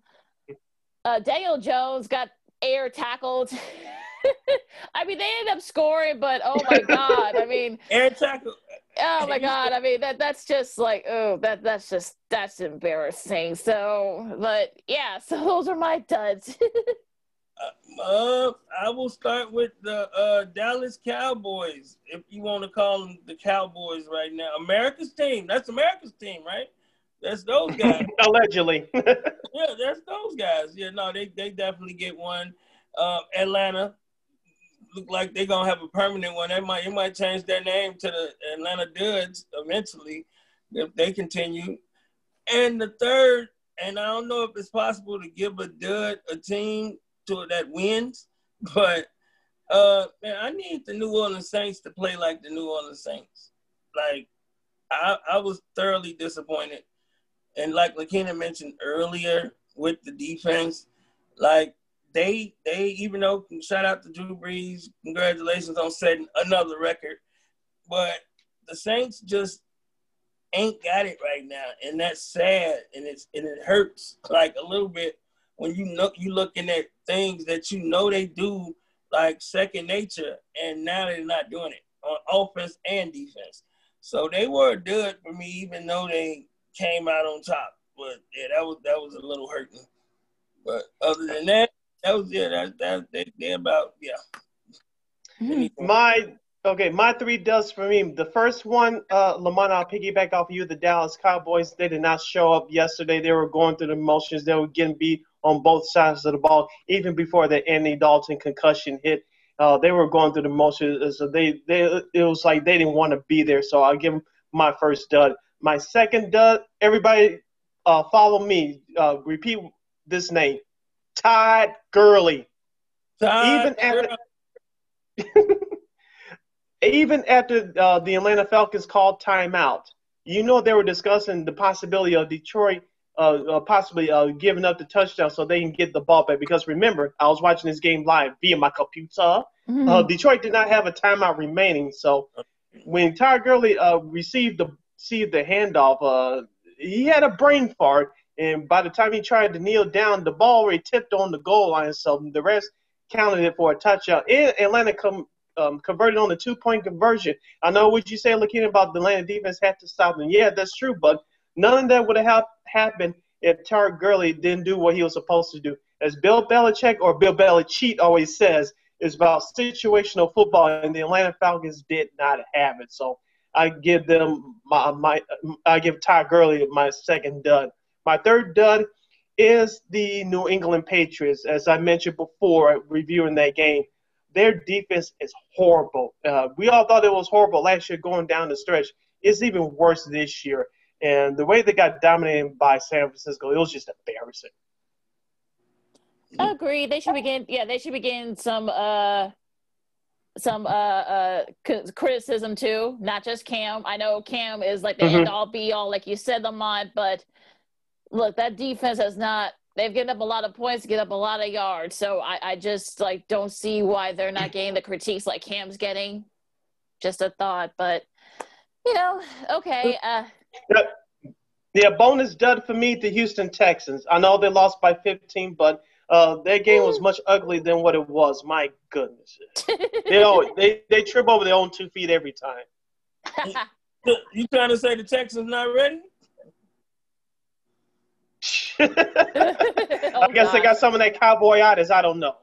uh, Daniel Jones got air tackled. I mean, they ended up scoring, but oh my god! I mean, air tackle. Oh my god! I mean that that's just like oh that that's just that's embarrassing. So, but yeah, so those are my duds. uh, uh, I will start with the uh, Dallas Cowboys, if you want to call them the Cowboys right now. America's team. That's America's team, right? That's those guys. Allegedly. yeah, that's those guys. Yeah, no, they they definitely get one. Uh, Atlanta, look like they're gonna have a permanent one. They might it might change their name to the Atlanta Duds eventually if they continue. And the third, and I don't know if it's possible to give a dud a team to that wins, but uh man, I need the New Orleans Saints to play like the New Orleans Saints. Like I, I was thoroughly disappointed. And like Lakina mentioned earlier with the defense, like they they even though shout out to Drew Brees, congratulations on setting another record, but the Saints just ain't got it right now, and that's sad, and it's and it hurts like a little bit when you look you looking at things that you know they do like second nature, and now they're not doing it on offense and defense. So they were dud for me, even though they came out on top. But yeah, that was that was a little hurting. But other than that, that was yeah. That that they, they about yeah. Mm-hmm. My okay, my three does for me. The first one, uh, Lamont, I'll piggyback off of you. The Dallas Cowboys. They did not show up yesterday. They were going through the motions. They were getting beat on both sides of the ball, even before the Andy Dalton concussion hit. Uh, they were going through the motions. So they, they, it was like they didn't want to be there. So I'll give them my first dud. My second dud, everybody uh, follow me. Uh, repeat this name. Todd Gurley. Todd even after, even after uh, the Atlanta Falcons called timeout, you know they were discussing the possibility of Detroit uh, uh, possibly uh, giving up the touchdown so they can get the ball back. Because remember, I was watching this game live via my computer. Mm-hmm. Uh, Detroit did not have a timeout remaining, so when Todd Gurley uh, received the received the handoff, uh, he had a brain fart and by the time he tried to kneel down, the ball already tipped on the goal line. So the rest counted it for a touchdown. And Atlanta um, converted on the two point conversion. I know what you say, looking about the Atlanta defense had to stop them. Yeah, that's true, but none of that would have happened if Todd Gurley didn't do what he was supposed to do. As Bill Belichick or Bill Belichick always says, it's about situational football, and the Atlanta Falcons did not have it. So I give them my, my I give Ty Gurley my second dud. My third dud is the New England Patriots. As I mentioned before, reviewing that game, their defense is horrible. Uh, we all thought it was horrible last year going down the stretch. It's even worse this year. And the way they got dominated by San Francisco, it was just embarrassing. Agree. They should begin. Yeah, they should begin some uh some uh uh criticism too, not just Cam. I know Cam is like the mm-hmm. end all be all, like you said, Lamont. But look, that defense has not. They've given up a lot of points, get up a lot of yards. So I, I just like don't see why they're not getting the critiques like Cam's getting. Just a thought, but you know, okay. Uh, yeah, bonus dud for me, the Houston Texans. I know they lost by 15, but uh, that game was much uglier than what it was. My goodness, they always, they they trip over their own two feet every time. you trying to say the Texans not ready? oh, I guess God. they got some of that cowboy artists. I don't know.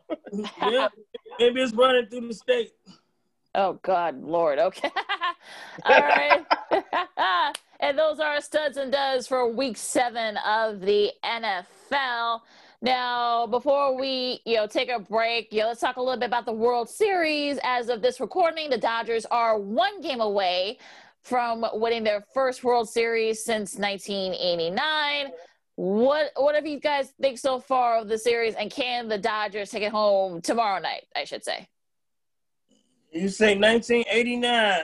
yeah, maybe it's running through the state. Oh God, Lord. Okay. All right. and those are our studs and does for week seven of the NFL. Now, before we, you know, take a break, you know, let's talk a little bit about the World Series. As of this recording, the Dodgers are one game away from winning their first World Series since 1989. What what have you guys think so far of the series, and can the Dodgers take it home tomorrow night? I should say. You say 1989.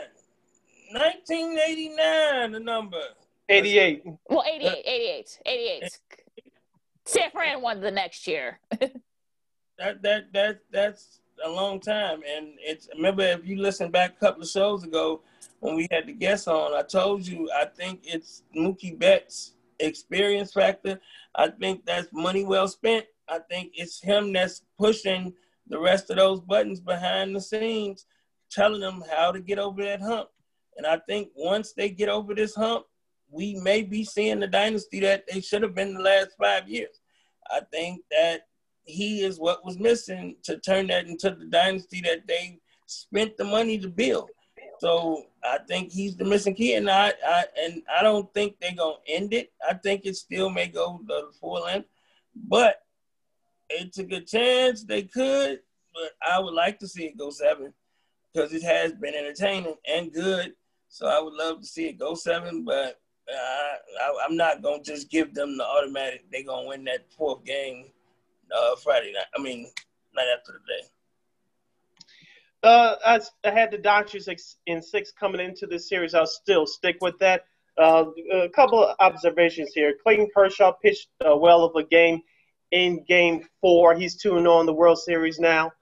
1989, the number. 88. Well, 88, 88, 88. Eh, San Fran won the next year. that that that that's a long time, and it's remember if you listen back a couple of shows ago when we had the guest on, I told you I think it's Mookie Betts' experience factor. I think that's money well spent. I think it's him that's pushing the rest of those buttons behind the scenes, telling them how to get over that hump. And I think once they get over this hump, we may be seeing the dynasty that they should have been the last five years. I think that he is what was missing to turn that into the dynasty that they spent the money to build. So I think he's the missing key, and I, I and I don't think they're gonna end it. I think it still may go the full length, but it's a good chance they could. But I would like to see it go seven because it has been entertaining and good. So I would love to see it go seven, but I, am not gonna just give them the automatic. They're gonna win that fourth game uh, Friday night. I mean, night after the day. Uh, I, I had the Dodgers in six coming into this series. I'll still stick with that. Uh, a couple of observations here. Clayton Kershaw pitched uh, well of a game in Game Four. He's 2 and 0 in the World Series now,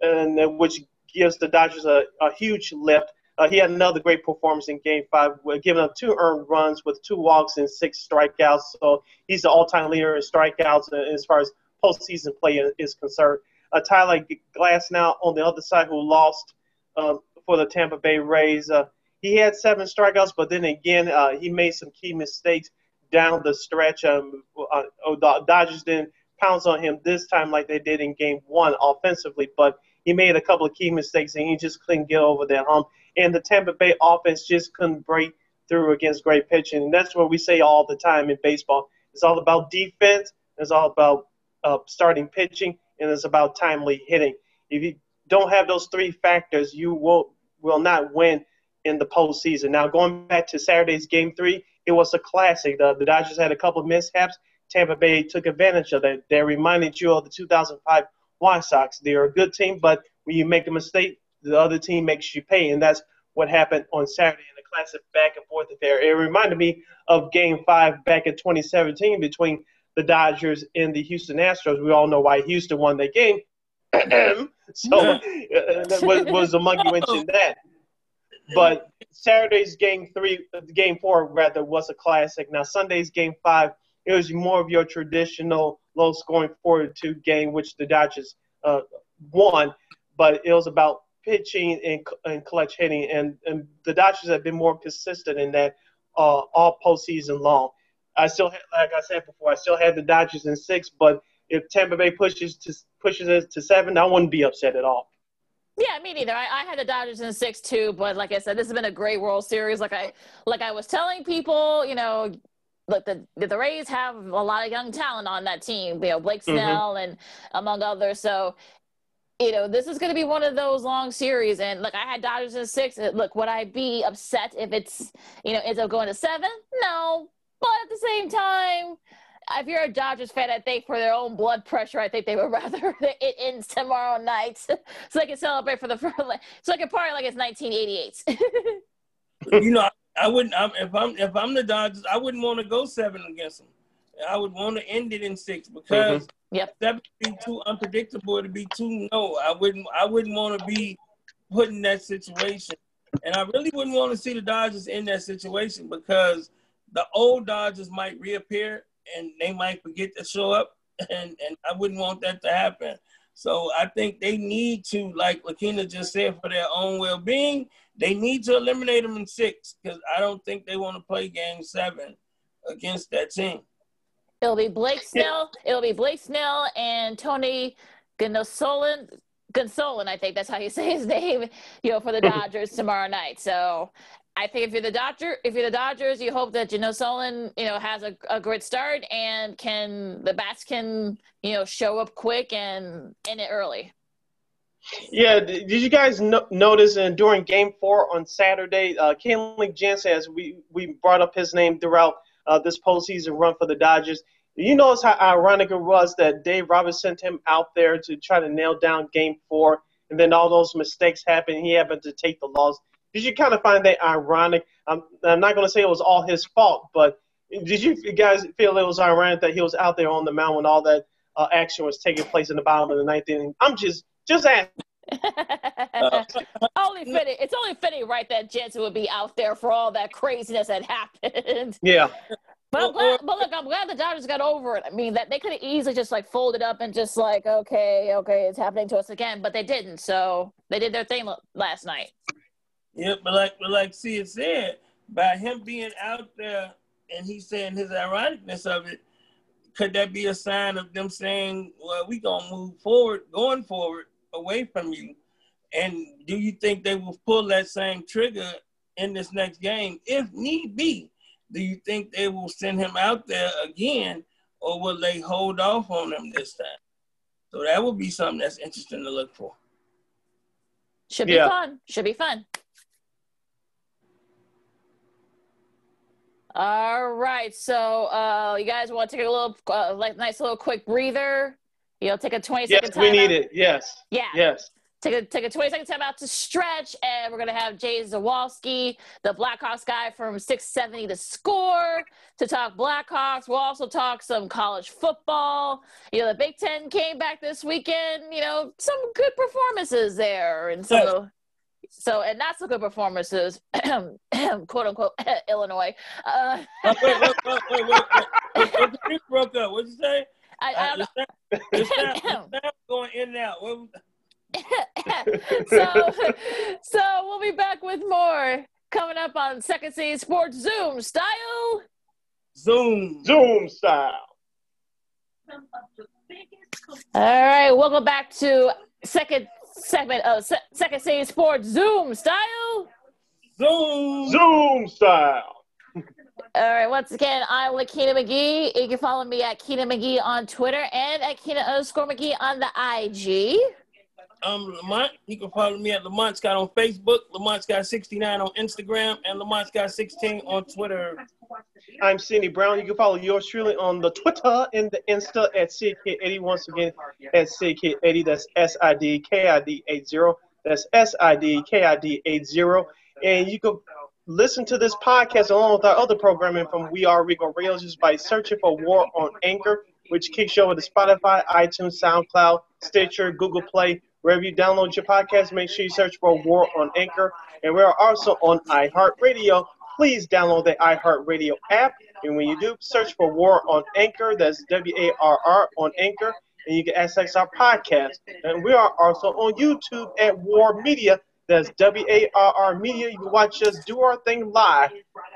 and uh, which gives the Dodgers a, a huge lift. Uh, he had another great performance in Game Five, giving up two earned runs with two walks and six strikeouts. So he's the all-time leader in strikeouts as far as postseason play is concerned. Uh, Tyler Glasnow on the other side, who lost um, for the Tampa Bay Rays, uh, he had seven strikeouts, but then again, uh, he made some key mistakes down the stretch. Um, uh, oh, Dodgers didn't pounce on him this time like they did in Game One offensively, but he made a couple of key mistakes and he just couldn't get over that hump and the Tampa Bay offense just couldn't break through against great pitching. And that's what we say all the time in baseball. It's all about defense. It's all about uh, starting pitching, and it's about timely hitting. If you don't have those three factors, you will will not win in the postseason. Now, going back to Saturday's Game Three, it was a classic. The, the Dodgers had a couple of mishaps. Tampa Bay took advantage of that. They reminded you of the 2005 White Sox. They're a good team, but when you make a mistake, the other team makes you pay, and that's what happened on Saturday in the classic back and forth affair. It reminded me of Game Five back in 2017 between the Dodgers and the Houston Astros. We all know why Houston won that game. so uh, that was, was a monkey wrench in that. But Saturday's game three, game four rather, was a classic. Now Sunday's game five, it was more of your traditional low-scoring four-two game, which the Dodgers uh, won. But it was about pitching and, and clutch hitting, and, and the Dodgers have been more consistent in that uh, all postseason long. I still, had, like I said before, I still had the Dodgers in six, but if Tampa Bay pushes to pushes it to seven, I wouldn't be upset at all. Yeah, me neither. I, I had the Dodgers in six too, but like I said, this has been a great World Series. Like I like I was telling people, you know, look the the Rays have a lot of young talent on that team. You know, Blake Mm-hmm. Snell and among others. So you know, this is going to be one of those long series. And look, I had Dodgers in six. Look, would I be upset if it's, you know, ends up going to seven? No. But at the same time, if you're a Dodgers fan, I think for their own blood pressure, I think they would rather it ends tomorrow night so they can celebrate for the first, so they can party like it's 1988. you know, I, I wouldn't. I'm, if I'm if I'm the Dodgers, I wouldn't want to go seven against them. I would want to end it in six because mm-hmm. Yep. seven would be too unpredictable. It'd be too no. I wouldn't. I wouldn't want to be put in that situation, and I really wouldn't want to see the Dodgers in that situation because the old Dodgers might reappear and they might forget to show up, and and I wouldn't want that to happen. So I think they need to, like Lakina just said, for their own well-being, they need to eliminate them in six because I don't think they want to play Game Seven against that team. It'll be Blake Snell. It'll be Blake Snell and Tony Gonsolin. Gonsolin, I think that's how you say his name. You know, for the Dodgers tomorrow night. So, I think if you're the Dodger, if you're the Dodgers, you hope that Solon, you know, has a, a great start and can the bats can you know show up quick and in it early. Yeah, did you guys no- notice and during Game Four on Saturday, uh, Kenley Jansen, as we we brought up his name throughout uh, this postseason run for the Dodgers. You notice how ironic it was that Dave Roberts sent him out there to try to nail down Game Four, and then all those mistakes happened. He happened to take the loss. Did you kind of find that ironic? I'm, I'm not going to say it was all his fault, but did you guys feel it was ironic that he was out there on the mound when all that uh, action was taking place in the bottom of the ninth inning? I'm just just asking. Uh, only fitting. It's only fitting, right, that Jansen would be out there for all that craziness that happened. Yeah. But, I'm glad, but look, I'm glad the Dodgers got over it. I mean, that they could have easily just like folded up and just like, okay, okay, it's happening to us again, but they didn't. So they did their thing last night. Yeah, but like but like see it said, by him being out there and he's saying his ironicness of it, could that be a sign of them saying, Well, we gonna move forward, going forward away from you? And do you think they will pull that same trigger in this next game if need be? Do you think they will send him out there again or will they hold off on him this time? So that would be something that's interesting to look for. Should be Yeah. fun. Should be fun. All right. So uh you guys want to take a little uh, like nice little quick breather? You know, take a 20 second Yes, time. we need out. it. Yes. Yeah. Yes. Take a take a 20 second time out to stretch, and we're gonna have Jay Zawaski, the Blackhawks guy from 670 The Score, to talk Blackhawks. We'll also talk some college football. You know, the Big Ten came back this weekend. You know, some good performances there, and some Yes. so and not so good performances, quote unquote, Illinois. Uh, Oh, wait, wait, wait, wait, wait, wait. What you broke up? What'd you say? I, I don't know. The sound, the sound, the going in and out. So, so we'll be back with more coming up on Second City Sports Zoom style. Zoom. Zoom style. All right, welcome back to second segment of Se- Second City Sports Zoom style. Zoom. Zoom style. All right, once again, I'm Lakina McGee. You can follow me at Keena McGee on Twitter and at Keena underscore McGee on the IG. Um, Lamont. You can follow me at Lamont Scott on Facebook, Lamont Scott 69 on Instagram, and Lamont Scott 16 on Twitter. I'm Sydney Brown. You can follow yours truly on the Twitter and the Insta at SidKid80. Once again, at SidKid80. That's S I D K I D 80. That's S I D K I D 80. And you can listen to this podcast along with our other programming from We Are Rico Radio just by searching for War on Anchor, which kicks you over to Spotify, iTunes, SoundCloud, Stitcher, Google Play. Wherever you download your podcast, make sure you search for War on Anchor. And we are also on iHeartRadio. Please download the iHeartRadio app. And when you do, search for War on Anchor. That's W A R R on Anchor. And you can access our podcast. And we are also on YouTube at War Media. That's W A R R Media. You can watch us do our thing live.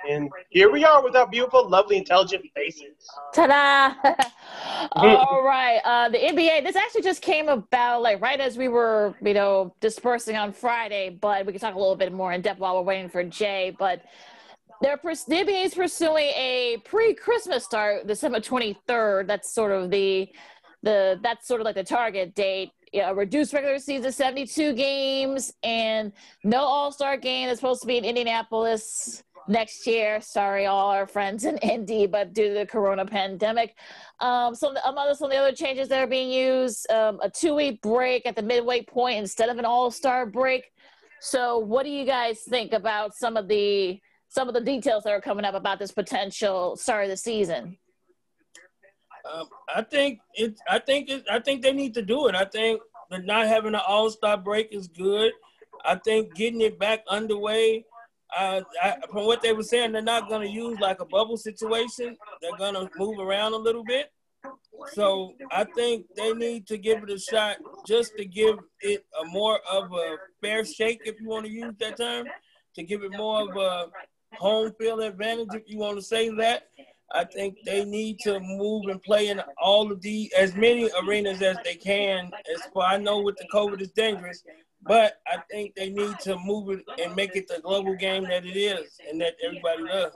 And here we are with our beautiful, lovely, intelligent faces. Ta da! All right. Uh, the NBA, this actually just came about like right as we were, you know, dispersing on Friday, but we can talk a little bit more in depth while we're waiting for Jay. But they're the NBA is pursuing a pre-Christmas start, December 23rd. That's sort of the the that's sort of like the target date. Yeah, reduced regular season 72 games and no all-star game that's supposed to be in Indianapolis next year. Sorry, all our friends in Indy, but due to the corona pandemic. Um, some, other, some of the other changes that are being used um, a two week break at the midway point instead of an all star break. So, what do you guys think about some of the some of the details that are coming up about this potential start of the season? Um, I think it. I think it. I think they need to do it. I think that not having an All Star break is good. I think getting it back underway. Uh, I, from what they were saying, they're not going to use like a bubble situation. They're going to move around a little bit. So I think they need to give it a shot just to give it a more of a fair shake, if you want to use that term, to give it more of a home field advantage, if you want to say that. I think they need to move and play in all of the as many arenas as they can. As far I know, with the COVID is dangerous, but I think they need to move it and make it the global game that it is and that everybody loves.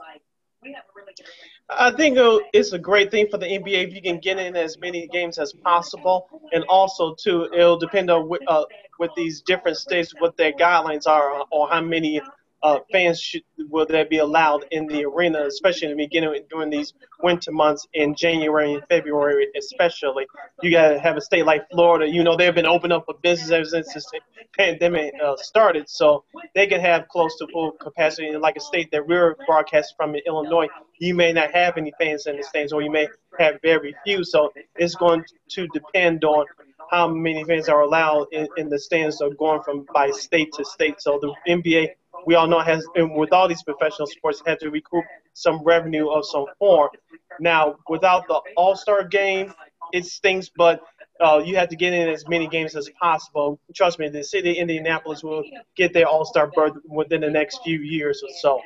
I think it's a great thing for the NBA if you can get in as many games as possible, and also too, it'll depend on uh, with these different states what their guidelines are on how many uh, fans should will that be allowed in the arena, especially in the beginning during these winter months in January and February, especially. You got to have a state like Florida. You know they've been open up for business ever since this pandemic uh, started, so they can have close to full capacity. And like a state that we're broadcasting from in Illinois, you may not have any fans in the stands, or you may have very few. So it's going to depend on how many fans are allowed in, in the stands are going from by state to state. So the NBA we all know has and with all these professional sports had to recoup some revenue of some form. Now, without the All Star game, it stinks, but uh, you have to get in as many games as possible. Trust me, the city of Indianapolis will get their All Star berth within the next few years or so.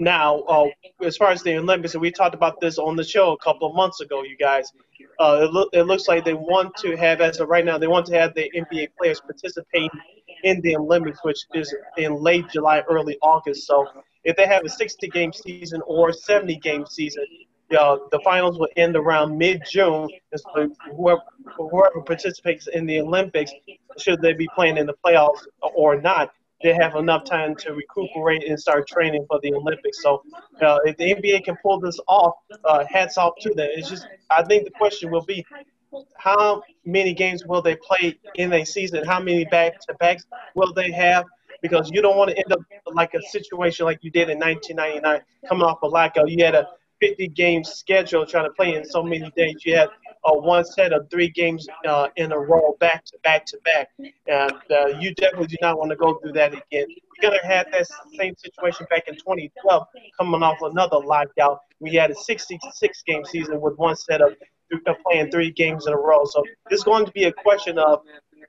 Now, uh, as far as the Olympics, and we talked about this on the show a couple of months ago, you guys. Uh, it, lo- it looks like they want to have, as of right now, they want to have the NBA players participate in the Olympics, which is in late July, early August. So if they have a 60 game season or 70 game season, uh, the finals will end around mid June. So whoever, whoever participates in the Olympics, should they be playing in the playoffs or not, they have enough time to recuperate and start training for the Olympics. So uh, if the NBA can pull this off, uh, hats off to them. It's just I think the question will be how many games will they play in a season? How many back to backs will they have? Because you don't want to end up like a situation like you did in 1999, coming off a lockout. You had a 50 game schedule trying to play in so many days. You had a one set of three games uh, in a row, back to back to back. And uh, you definitely do not want to go through that again. You're going to have that same situation back in 2012, coming off another lockout. We had a 66 game season with one set of playing three games in a row. So it's going to be a question of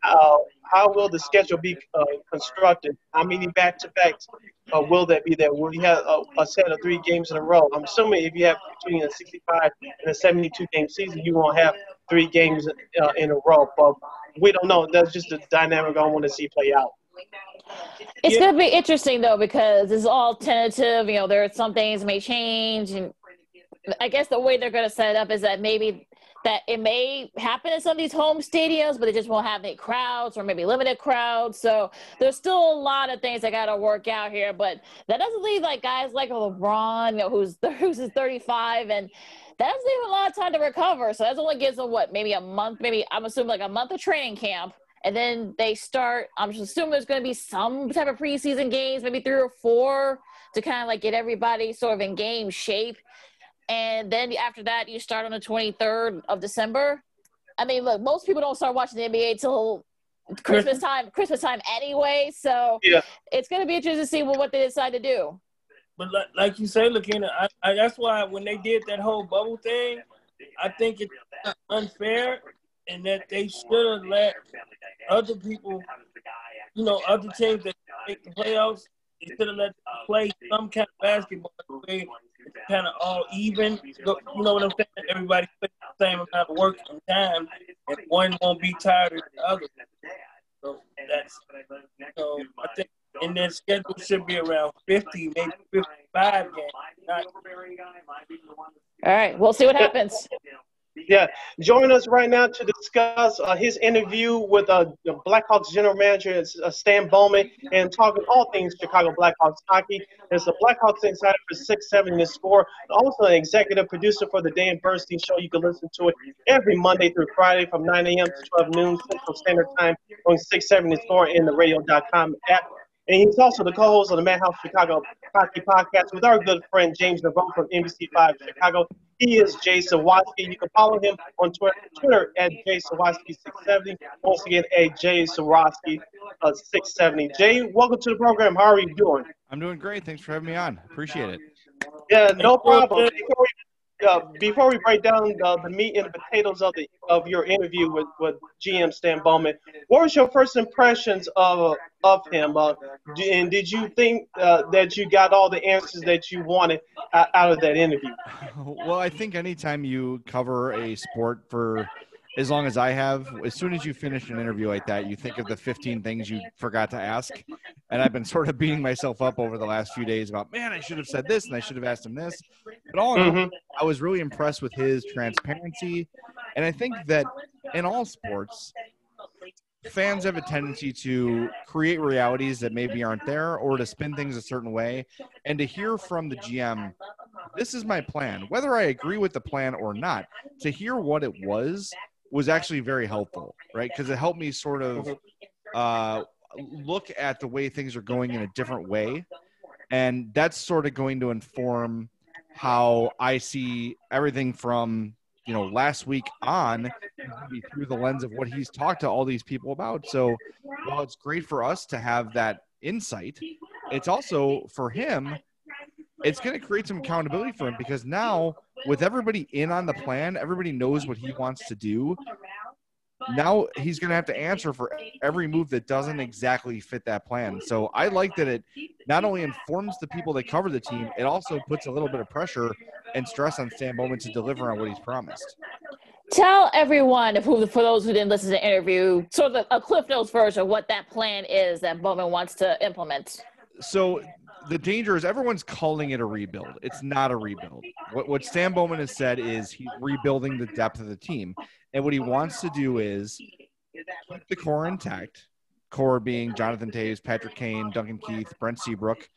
uh, how will the schedule be uh, constructed? How many back-to-backs uh, will that be there? Will you have a, a, set of three games in a row? I'm assuming if you have between a 65 and a 72 game season, you won't have three games uh, in a row. But we don't know. That's just the dynamic I want to see play out. It's yeah. going to be interesting though because it's all tentative. You know, there are some things may change, and I guess the way they're going to set it up is that maybe that it may happen in some of these home stadiums, but they just won't have any crowds or maybe limited crowds. So there's still a lot of things that got to work out here. But that doesn't leave like guys like LeBron, who's who's 35, and that doesn't leave a lot of time to recover. So that only gives them what maybe a month, maybe I'm assuming like a month of training camp. And then they start. I'm just assuming there's going to be some type of preseason games, maybe three or four, to kind of like get everybody sort of in game shape and then after that you start on the 23rd of December. I mean, look, most people don't start watching the NBA till Christmas time, Christmas time anyway. So yeah. it's going to be interesting to see what they decide to do. But like, like you say, Lakina, I, I, that's why when they did that whole bubble thing, I think it's unfair and that they should have let other people, you know, other teams that make the playoffs. He should have let them play some kind of basketball kind of all even. You know what I'm saying? Everybody put the same amount of work and time, and one won't be tired of the other. So that's so I think and their schedule should be around 50, maybe 55 games. Not... All right, we'll see what happens. Yeah, join us right now to discuss uh, his interview with uh, the Blackhawks general manager uh, Stan Bowman and talking all things Chicago Blackhawks hockey. There's a Blackhawks insider for six 670 The Score, also an executive producer for the Dan Bernstein Show. You can listen to it every Monday through Friday from 9 a.m. to 12 noon Central Standard Time on 670 The Score in the radio.com app. And he's also the co-host of the Madhouse Chicago Hockey Podcast with our good friend James Neveau from NBC5 Chicago. He is Jay Zawaski. You can follow him on Twitter, Twitter at Jay Zawaski670. Once again, at Jay Zawaski uh, 670. Jay, welcome to the program. How are you doing? I'm doing great. Thanks for having me on. Appreciate it. Yeah, no problem. Before we uh, before we break down uh, the meat and the potatoes of the of your interview with, with GM Stan Bowman, what was your first impressions of of him? Uh, and did you think uh, that you got all the answers that you wanted out of that interview? Well, I think anytime you cover a sport for as long as I have, as soon as you finish an interview like that, you think of the 15 things you forgot to ask. And I've been sort of beating myself up over the last few days about, man, I should have said this and I should have asked him this. But all in all, mm-hmm. I was really impressed with his transparency. And I think that in all sports, fans have a tendency to create realities that maybe aren't there or to spin things a certain way. And to hear from the GM, this is my plan, whether I agree with the plan or not, to hear what it was was actually very helpful, right? Because it helped me sort of uh, look at the way things are going in a different way. And that's sort of going to inform how I see everything from you know last week on through the lens of what he's talked to all these people about. So while it's great for us to have that insight, it's also for him it's going to create some accountability for him because now with everybody in on the plan, everybody knows what he wants to do. Now he's going to have to answer for every move that doesn't exactly fit that plan. So I like that it not only informs the people that cover the team, it also puts a little bit of pressure and stress on Stan Bowman to deliver on what he's promised. Tell everyone, for those who didn't listen to the interview, sort of a Cliff Notes version of what that plan is that Bowman wants to implement. So the danger is everyone's calling it a rebuild. It's not a rebuild. What what Stan Bowman has said is he's rebuilding the depth of the team, and what he wants to do is keep the core intact. Core being Jonathan Toews, Patrick Kane, Duncan Keith, Brent Seabrook.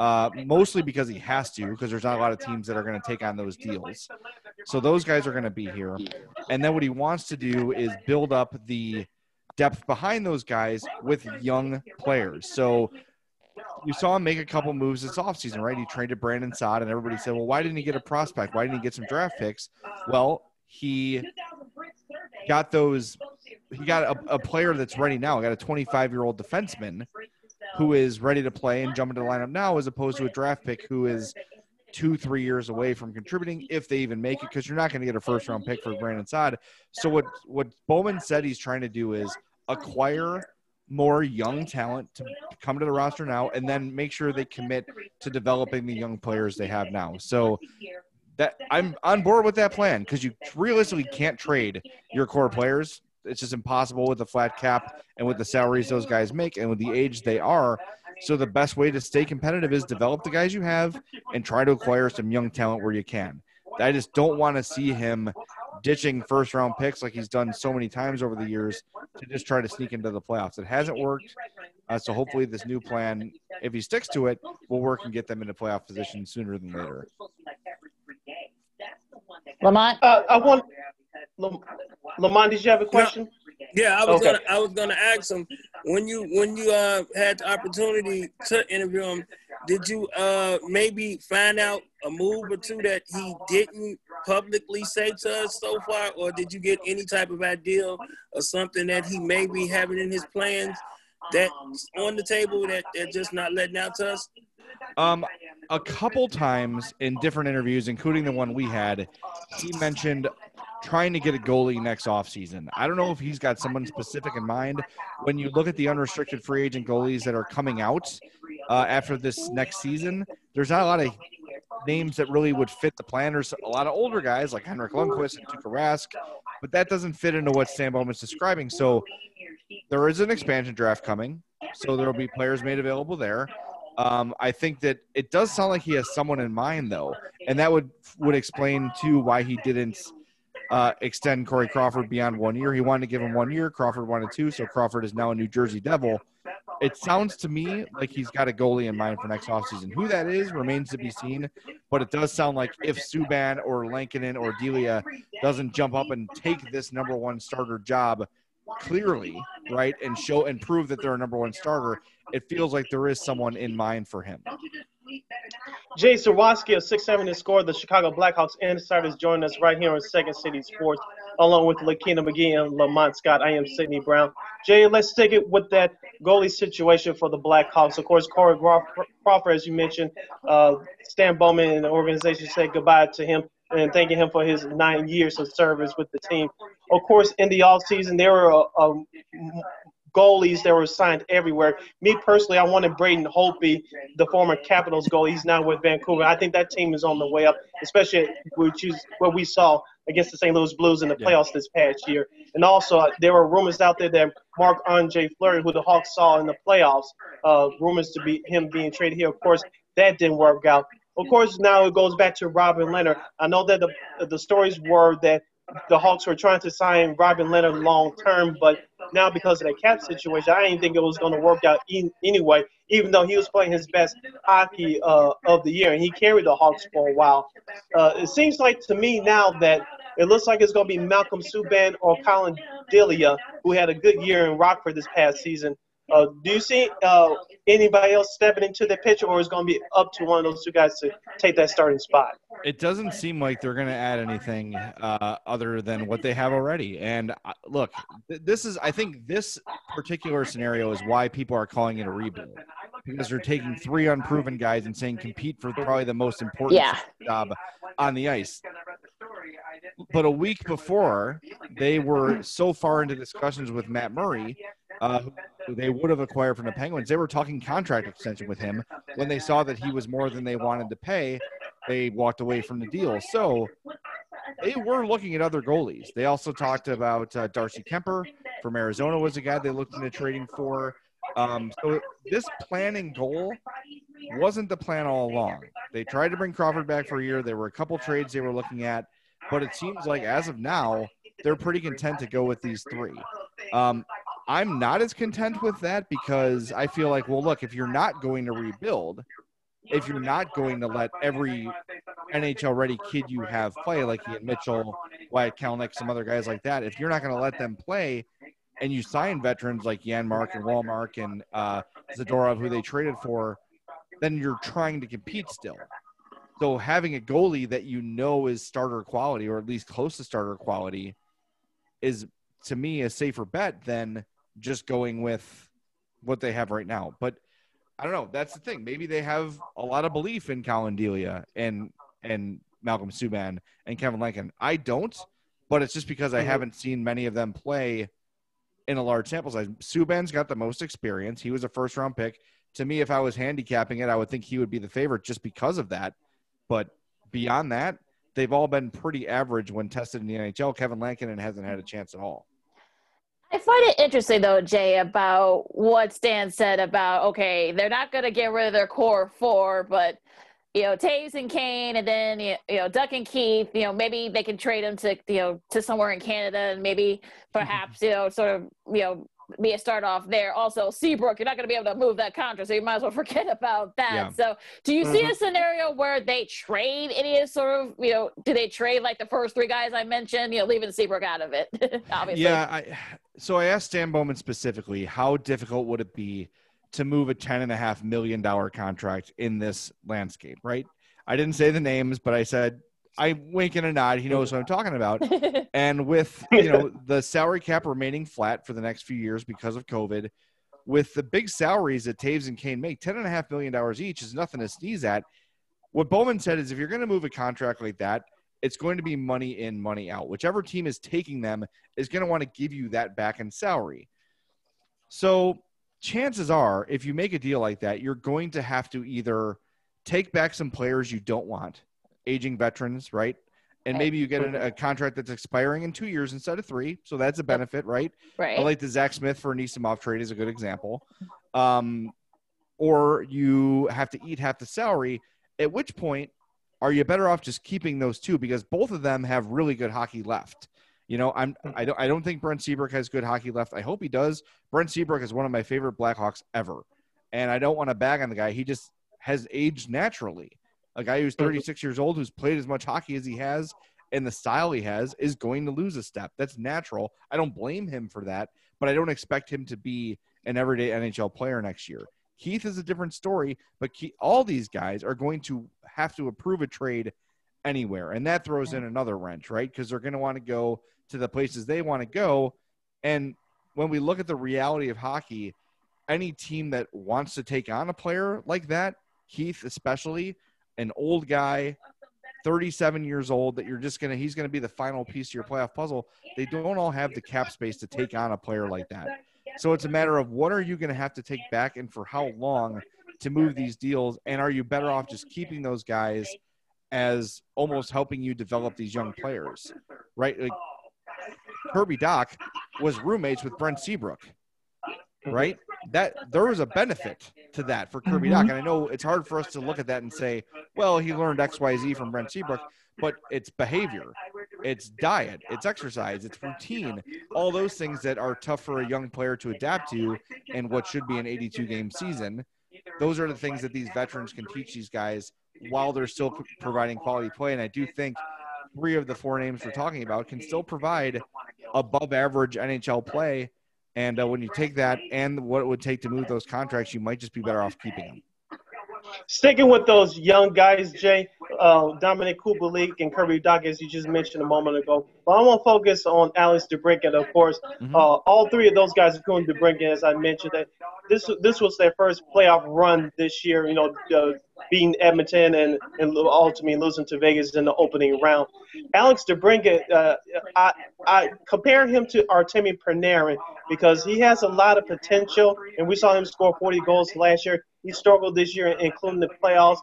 Uh, mostly because he has to, because there's not a lot of teams that are going to take on those deals. So those guys are going to be here. And then what he wants to do is build up the depth behind those guys with young players. So you saw him make a couple moves this offseason, right? He traded Brandon Saad, and everybody said, well, why didn't he get a prospect? Why didn't he get some draft picks? Well, he got those. He got a, a player that's ready now. He got a 25 year old defenseman who is ready to play and jump into the lineup now, as opposed to a draft pick who is two, three years away from contributing if they even make it, because you're not going to get a first round pick for Brandon Saad. So what what Bowman said he's trying to do is acquire more young talent to come to the roster now and then make sure they commit to developing the young players they have now. So that I'm on board with that plan because you realistically can't trade your core players. It's just impossible with the flat cap and with the salaries those guys make and with the age they are. So the best way to stay competitive is develop the guys you have and try to acquire some young talent where you can. I just don't want to see him ditching first round picks like he's done so many times over the years to just try to sneak into the playoffs. It hasn't worked. Uh, so hopefully this new plan, if he sticks to it, will work and get them into playoff position sooner than later. Lamont, uh, I want Lamont. Did you have a question? Yeah, I was okay. gonna I was gonna ask him when you when you uh had the opportunity to interview him, did you uh maybe find out a move or two that he didn't publicly say to us so far, or did you get any type of idea or something that he may be having in his plans that's on the table that they're just not letting out to us? Um, a couple times in different interviews, including the one we had, he mentioned trying to get a goalie next offseason. I don't know if he's got someone specific in mind. When you look at the unrestricted free agent goalies that are coming out uh, after this next season, there's not a lot of names that really would fit the plan. There's a lot of older guys like Henrik Lundqvist and Tuukka Rask, but that doesn't fit into what Stan Bowman's describing. So there is an expansion draft coming, so there will be players made available there. Um, I think that it does sound like he has someone in mind, though, and that would would explain too why he didn't uh, extend Corey Crawford beyond one year. He wanted to give him one year. Crawford wanted two, so Crawford is now a New Jersey Devil. It sounds to me like he's got a goalie in mind for next offseason. Who that is remains to be seen, but it does sound like if Subban or Lankinen or Delia doesn't jump up and take this number one starter job clearly, right, and show and prove that they're a number one starter, it feels like there is someone in mind for him. Jay Zawaski of 6-7 has scored the Chicago Blackhawks insiders joining us right here on Second City Sports, along with Lakina McGee and Lamont Scott. I am Sydney Brown. Jay, let's take it with that goalie situation for the Blackhawks. Of course, Corey Crawford, as you mentioned, uh, Stan Bowman and the organization said goodbye to him and thanking him for his nine years of service with the team. Of course, in the offseason, there were a, a goalies that were signed everywhere. Me personally, I wanted Braden Holtby, the former Capitals goalie. He's now with Vancouver. I think that team is on the way up, especially which is what we saw against the St. Louis Blues in the playoffs this past year. And also, uh, there were rumors out there that Marc Andre Fleury, who the Hawks saw in the playoffs, uh, rumors to be him being traded here. Of course, that didn't work out. Of course, now it goes back to Robin Lehner. I know that the the stories were that the Hawks were trying to sign Robin Lehner long term, but now because of the cap situation, I didn't think it was going to work out in, anyway. Even though he was playing his best hockey uh, of the year, and he carried the Hawks for a while. Uh, it seems like to me now that it looks like it's going to be Malcolm Subban or Collin Delia, who had a good year in Rockford this past season. Uh, do you see uh, anybody else stepping into the picture, or is going to be up to one of those two guys to take that starting spot? It doesn't seem like they're going to add anything uh, other than what they have already. And uh, look, th- this is, I think, this particular scenario is why people are calling it a rebuild because they're taking three unproven guys and saying compete for probably the most important yeah. job on the ice. But a week before, they were so far into discussions with Matt Murray uh, who they would have acquired from the Penguins. They were talking contract extension with him. When they saw that he was more than they wanted to pay, they walked away from the deal. So they were looking at other goalies. They also talked about uh, Darcy Kuemper from Arizona was a guy they looked into trading for. Um, so this planning goal wasn't the plan all along. They tried to bring Crawford back for a year. There were a couple trades they were looking at, but it seems like as of now, they're pretty content to go with these three. Um, I'm not as content with that because I feel like, well, look, if you're not going to rebuild, if you're not going to let every NHL ready kid you have play, like Ian Mitchell, Wyatt Kalynuk, some other guys like that, if you're not going to let them play and you sign veterans like Janmark and Wallmark and uh, Zadorov, who they traded for, then you're trying to compete still. So having a goalie that you know is starter quality or at least close to starter quality is to me a safer bet than just going with what they have right now. But I don't know. That's the thing. Maybe they have a lot of belief in Collin Delia and and Malcolm Subban and Kevin Lankinen. I don't, but it's just because I mm-hmm. haven't seen many of them play in a large sample size. Subban's got the most experience. He was a first round pick. To me, if I was handicapping it, I would think he would be the favorite just because of that. But beyond that, they've all been pretty average when tested in the NHL. Kevin Lankinen hasn't had a chance at all. I find it interesting though, Jay, about what Stan said about okay, they're not going to get rid of their core four, but you know, Toews and Kane, and then you know, Duncan Keith. You know, maybe they can trade them to you know to somewhere in Canada, and maybe perhaps you know, sort of you know, be a start off there. Also, Seabrook, you're not going to be able to move that contract, so you might as well forget about that. Yeah. So, do you mm-hmm. see a scenario where they trade any sort of, you know, do they trade like the first three guys I mentioned, you know, leaving Seabrook out of it? obviously. Yeah. I, so I asked Stan Bowman specifically, how difficult would it be to move a ten and a half million dollar contract in this landscape? Right. I didn't say the names, but I said I wink and a nod. He knows what I'm talking about. and with you know the salary cap remaining flat for the next few years because of COVID, with the big salaries that Toews and Kane make, ten and a half million dollars each is nothing to sneeze at. What Bowman said is if you're going to move a contract like that, it's going to be money in, money out. Whichever team is taking them is going to want to give you that back in salary. So chances are, if you make a deal like that, you're going to have to either take back some players you don't want, aging veterans, right? And maybe you get a, a contract that's expiring in two years instead of three. So that's a benefit, right? Right. I like the Zack Smith for Anisimov trade is a good example. Um, or you have to eat half the salary, at which point are you better off just keeping those two because both of them have really good hockey left. You know, I'm I don't I don't think Brent Seabrook has good hockey left. I hope he does. Brent Seabrook is one of my favorite Blackhawks ever. And I don't want to bag on the guy. He just has aged naturally. A guy who's mm-hmm. 36 years old, who's played as much hockey as he has, and the style he has, is going to lose a step. That's natural. I don't blame him for that, but I don't expect him to be an everyday NHL player next year. Keith is a different story, but Keith, all these guys are going to have to approve a trade anywhere, and that throws in another wrench, right? Because they're going to want to go to the places they want to go, and when we look at the reality of hockey, any team that wants to take on a player like that, Keith especially, an old guy, 37 years old, that you're just gonna he's gonna be the final piece of your playoff puzzle. They don't all have the cap space to take on a player like that. So it's a matter of what are you going to have to take back and for how long to move these deals, and are you better off just keeping those guys as almost helping you develop these young players, right? Like Kirby Dach was roommates with Brent Seabrook, right? That there was a benefit to that for Kirby mm-hmm. Dach, and I know it's hard for us to look at that and say, well, he learned X, Y, Z from Brent Seabrook, but it's behavior, it's diet, it's exercise, it's routine, all those things that are tough for a young player to adapt to in what should be an 82 game season. Those are the things that these veterans can teach these guys while they're still providing quality play. And I do think three of the four names we're talking about can still provide above average NHL play. And uh, when you take that and what it would take to move those contracts, you might just be better off keeping them. Sticking with those young guys, Jay, uh, Dominik Kubalik and Kirby Dach, as you just mentioned a moment ago. But I want to focus on Alex DeBrincat, of course. Mm-hmm. Uh, all three of those guys, are going including DeBrincat, as I mentioned, that this this was their first playoff run this year. You know, uh, beating Edmonton and, and ultimately losing to Vegas in the opening round. Alex DeBrincat, uh, I, I compare him to Artemi Panarin because he has a lot of potential, and we saw him score 40 goals last year. He struggled this year, including the playoffs.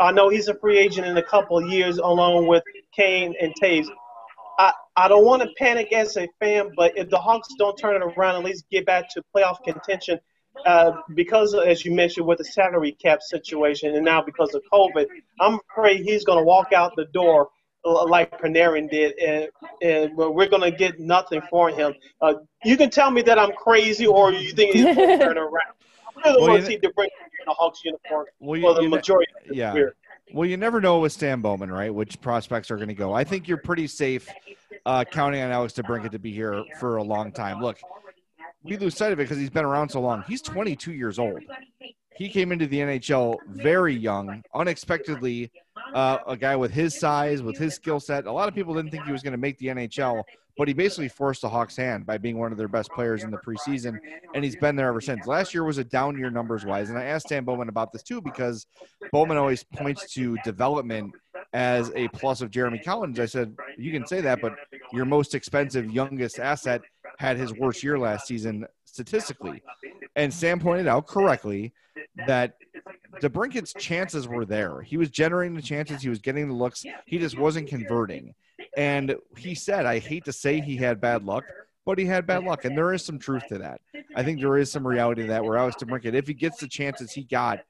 I know he's a free agent in a couple of years, along with Kane and Toews. I, I don't want to panic as a fan, but if the Hawks don't turn it around, at least get back to playoff contention, uh, because as you mentioned with the salary cap situation, and now because of COVID, I'm afraid he's going to walk out the door like Panarin did, and and we're going to get nothing for him. Uh, you can tell me that I'm crazy, or you think he's going to turn around. I really well, want to see DeBrincat in a Hawks uniform well, for the majority of the yeah. year. Well, you never know with Stan Bowman, right? Which prospects are going to go. I think you're pretty safe uh, counting on Alex DeBrincat to be here for a long time. Look, we lose sight of it because he's been around so long. He's 22 years old. He came into the NHL very young, unexpectedly. Uh, a guy with his size, with his skill set. A lot of people didn't think he was going to make the NHL, but he basically forced the Hawks' hand by being one of their best players in the preseason, and he's been there ever since. Last year was a down year numbers wise, and I asked Stan Bowman about this too because Bowman always points to development as a plus of Jeremy Colliton. I said, you can say that, but your most expensive, youngest asset had his worst year last season statistically. And Sam pointed out correctly that DeBrincat's chances were there. He was generating the chances, he was getting the looks, he just wasn't converting. And he said, I hate to say he had bad luck, but he had bad luck. And there is some truth to that. I think there is some reality to that where Alex DeBrincat, if he gets the chances he got,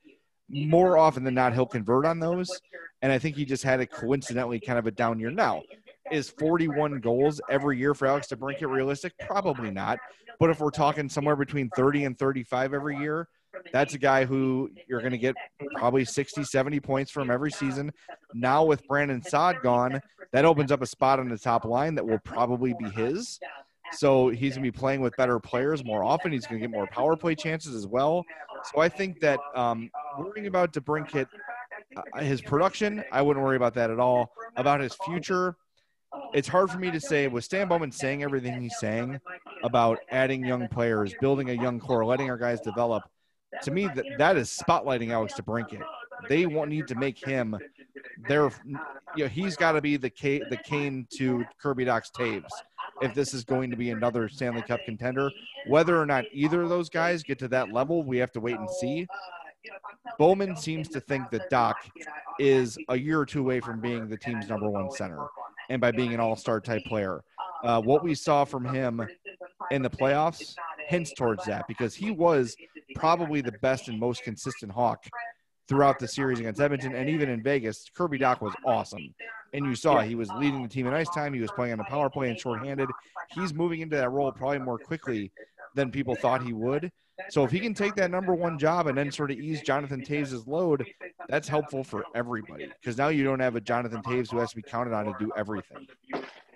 more often than not, he'll convert on those. And I think he just had a coincidentally kind of a down year. Now, is 41 goals every year for Alex DeBrincat realistic? Probably not. But if we're talking somewhere between 30 and 35 every year, that's a guy who you're going to get probably 60, 70 points from every season. Now with Brandon Saad gone, that opens up a spot on the top line that will probably be his. So he's going to be playing with better players more often. He's going to get more power play chances as well. So I think that um, worrying about DeBrincat, uh, his production, I wouldn't worry about that at all. About his future, it's hard for me to say with Stan Bowman saying everything he's saying about adding young players, building a young core, letting our guys develop. To me, that, that is spotlighting Alex DeBrincat. They want need to make him they're you know he's got to be the K, the Kane to Kirby Dach's Toews if this is going to be another Stanley Cup contender. Whether or not either of those guys get to that level, we have to wait and see. Bowman seems to think that Dach is a year or two away from being the team's number one center, and by being an all-star type player. Uh, what we saw from him in the playoffs hints towards that because he was probably the best and most consistent Hawk throughout the series against Edmonton and even in Vegas. Kirby Dach was awesome. And you saw he was leading the team in ice time. He was playing on the power play and shorthanded. He's moving into that role probably more quickly than people thought he would. So if he can take that number one job and then sort of ease Jonathan Toews' load, that's helpful for everybody because now you don't have a Jonathan Toews who has to be counted on to do everything.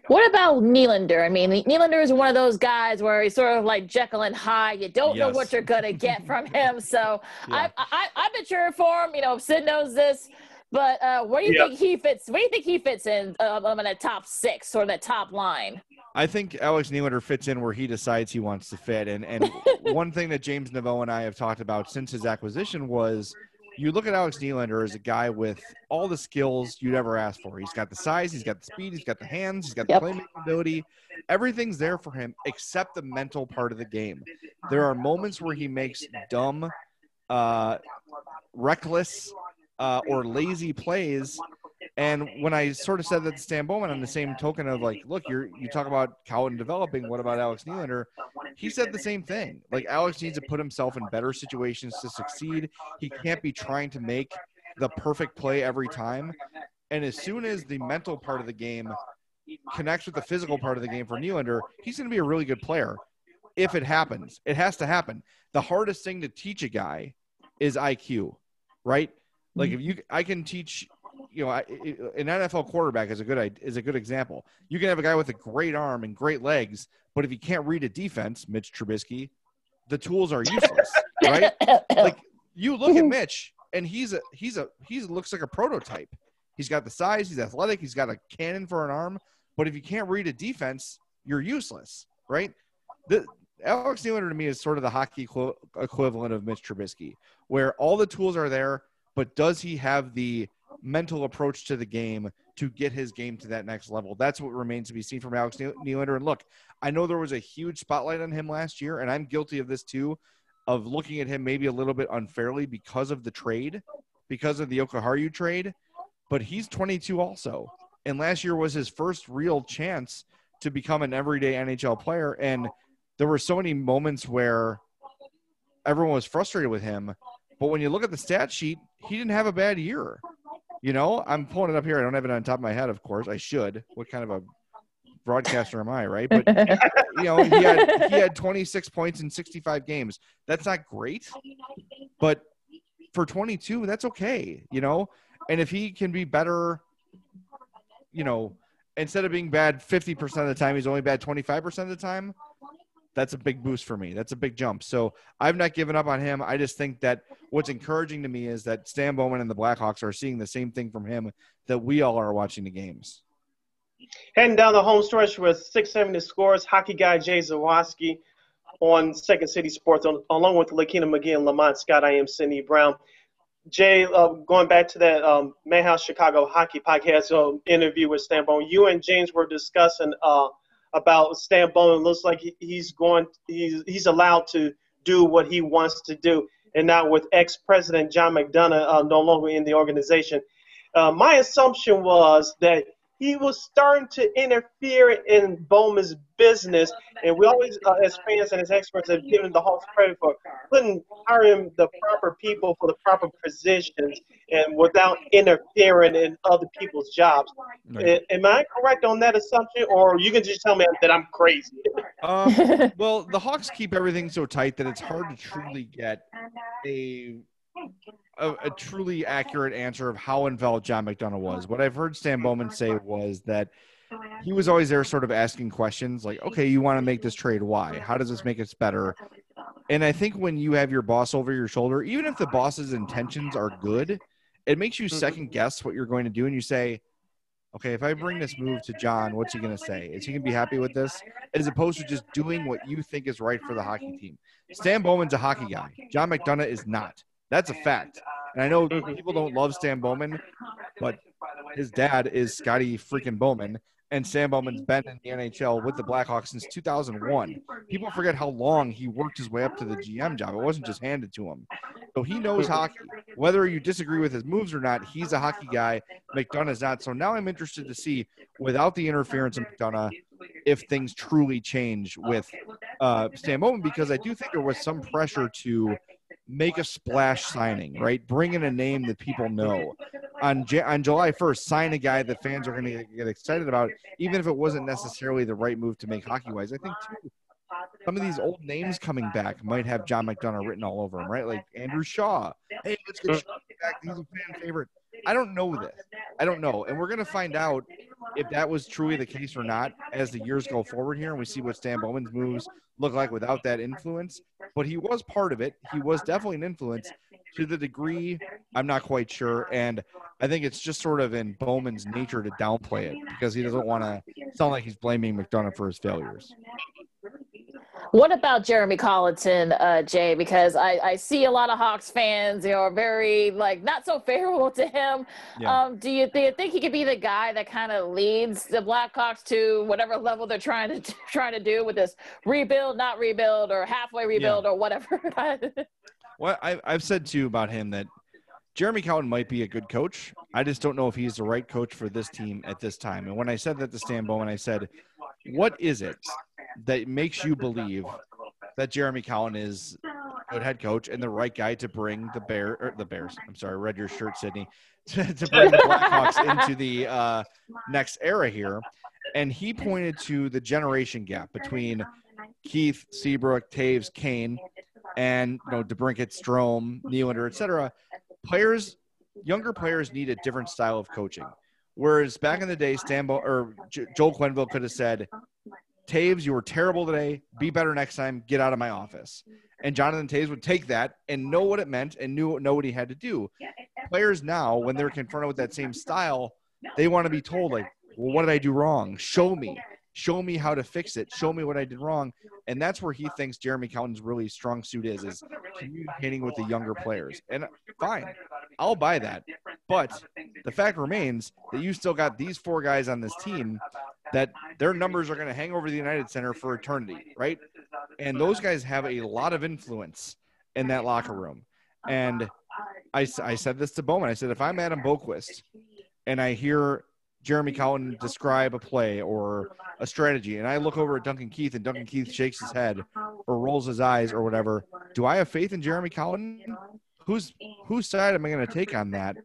What about Nylander? I mean, Nylander is one of those guys where he's sort of like Jekyll and Hyde. You don't yes. know what you're gonna get from him. So yeah. I, I, I've been cheering for him. You know, Sid knows this. But uh, where do you think he fits? Where do you think he fits in? Uh, in the top six or the top line? I think Alex Nylander fits in where he decides he wants to fit. And and one thing that James Neveau and I have talked about since his acquisition was you look at Alex Nylander as a guy with all the skills you'd ever ask for. He's got the size, he's got the speed, he's got the hands, he's got the yep. playmaking ability. Everything's there for him except the mental part of the game. There are moments where he makes dumb, uh, reckless, uh, or lazy plays and when I sort of said that to Stan Bowman on the same token of like, look, you're you talk about Colliton developing. What about Alex Nylander? He said the same thing. Like Alex needs to put himself in better situations to succeed. He can't be trying to make the perfect play every time. And as soon as the mental part of the game connects with the physical part of the game for Nylander, he's going to be a really good player. If it happens, it has to happen. The hardest thing to teach a guy is IQ, right? Like mm-hmm. if you, I can teach you know, an NFL quarterback is a good is a good example. You can have a guy with a great arm and great legs, but if he can't read a defense, Mitch Trubisky, the tools are useless, right? Like you look at mm-hmm. Mitch, and he's a he's a he looks like a prototype. He's got the size, he's athletic, he's got a cannon for an arm, but if you can't read a defense, you're useless, right? The Alex to me is sort of the hockey equivalent of Mitch Trubisky, where all the tools are there, but does he have the mental approach to the game to get his game to that next level. That's what remains to be seen from Alex Nylander. And look, I know there was a huge spotlight on him last year, and I'm guilty of this too, of looking at him maybe a little bit unfairly because of the trade, because of the Jokiharju trade. But he's 22 also, and last year was his first real chance to become an everyday NHL player. And there were so many moments where everyone was frustrated with him. But when you look at the stat sheet, he didn't have a bad year. You know, I'm pulling it up here. I don't have it on top of my head, of course. I should. What kind of a broadcaster am I, right? But you know, he had he had 26 points in 65 games. That's not great, but for 22, that's okay. You know, and if he can be better, you know, instead of being bad 50% of the time, he's only bad 25% of the time that's a big boost for me. That's a big jump. So I've not given up on him. I just think that what's encouraging to me is that Stan Bowman and the Blackhawks are seeing the same thing from him that we all are watching the games. Heading down the home stretch with 670 scores, hockey guy Jay Zawaski on Second City Sports, along with Lakina McGee and Lamont Scott. I am Sydney Brown. Jay, uh, going back to that um, Madhouse Chicago Hockey Podcast uh, interview with Stan Bowman, you and James were discussing uh, – about Stan Bowman. Looks like he's going, he's, he's allowed to do what he wants to do. And now with ex-president John McDonough uh, no longer in the organization, uh, my assumption was that he was starting to interfere in Bowman's business, and we always, uh, as fans and as experts, have given the Hawks credit for putting hiring the proper people for the proper positions, and without interfering in other people's jobs. Right. Am I correct on that assumption, or you can just tell me that I'm crazy? Um, well, the Hawks keep everything so tight that it's hard to truly get a a, a, truly accurate answer of how involved John McDonough was. What I've heard Stan Bowman say was that he was always there, sort of asking questions like, "Okay, you want to make this trade? Why? How does this make us better?" And I think when you have your boss over your shoulder, even if the boss's intentions are good, it makes you mm-hmm. second guess what you're going to do, and you say, "Okay, if I bring this move to John, what's he going to say? Is he going to be happy with this?" As opposed to just doing what you think is right for the hockey team. Stan Bowman's a hockey guy. John McDonough is not. That's a fact. And I know people don't love Stan Bowman, but his dad is Scotty freaking Bowman, and Stan Bowman's been in the NHL with the Blackhawks since 2001. People forget how long he worked his way up to the GM job. It wasn't just handed to him. So he knows hockey. Whether you disagree with his moves or not, he's a hockey guy. McDonough's not. So now I'm interested to see, without the interference of McDonough, if things truly change with uh, Stan Bowman, because I do think there was some pressure to make a splash signing, right? Bring in a name that people know. On J- on July 1st, sign a guy that fans are going to get excited about, even if it wasn't necessarily the right move to make hockey wise. I think too, some of these old names coming back might have John McDonough written all over them, right? Like Andrew Shaw. Hey, let's get Shaw back. He's a fan favorite. I don't know this. I don't know. And we're going to find out if that was truly the case or not as the years go forward here and we see what Stan Bowman's moves look like without that influence. But he was part of it. He was definitely an influence to the degree I'm not quite sure. And I think it's just sort of in Bowman's nature to downplay it because he doesn't want to sound like he's blaming McDonough for his failures. What about Jeremy Colliton, uh, Jay? Because I, I see a lot of Hawks fans, you know, are very like not so favorable to him. Yeah. Um, do you do you think he could be the guy that kind of leads the Blackhawks to whatever level they're trying to trying to do with this rebuild, not rebuild, or halfway rebuild, or whatever? Well, I, I've said too about him that Jeremy Colliton might be a good coach. I just don't know if he's the right coach for this team at this time. And when I said that to Stan Bowman, I said, what is it that makes you believe that Jeremy Colliton is a good head coach and the right guy to bring the Bear or the Bears? I'm sorry, read your shirt, Sydney, to, to bring the Blackhawks into the uh, next era here. And he pointed to the generation gap between Keith, Seabrook, Toews, Kane, and you know DeBrincat, Strome, Nylander, etc. Players, younger players need a different style of coaching. Whereas back in the day, Stambo or J- Joel Quenneville could have said, "Toews, you were terrible today. Be better next time. Get out of my office." And Jonathan Toews would take that and know what it meant and knew know what he had to do. Players now, when they're confronted with that same style, they want to be told like, "Well, what did I do wrong? Show me." Show me how to fix it. Show me what I did wrong, and that's where he thinks Jeremy Colliton's really strong suit is is communicating with the younger players. And fine, I'll buy that. But the fact remains that you still got these four guys on this team that their numbers are going to hang over the United Center for eternity, right? And those guys have a lot of influence in that locker room. And I, I said this to Bowman. I said, if I'm Adam Boqvist and I hear Jeremy Colliton describe a play or a strategy, and I look over at Duncan Keith and Duncan Keith shakes his head or rolls his eyes or whatever, do I have faith in Jeremy Colliton? Who's whose side am I going to take on that?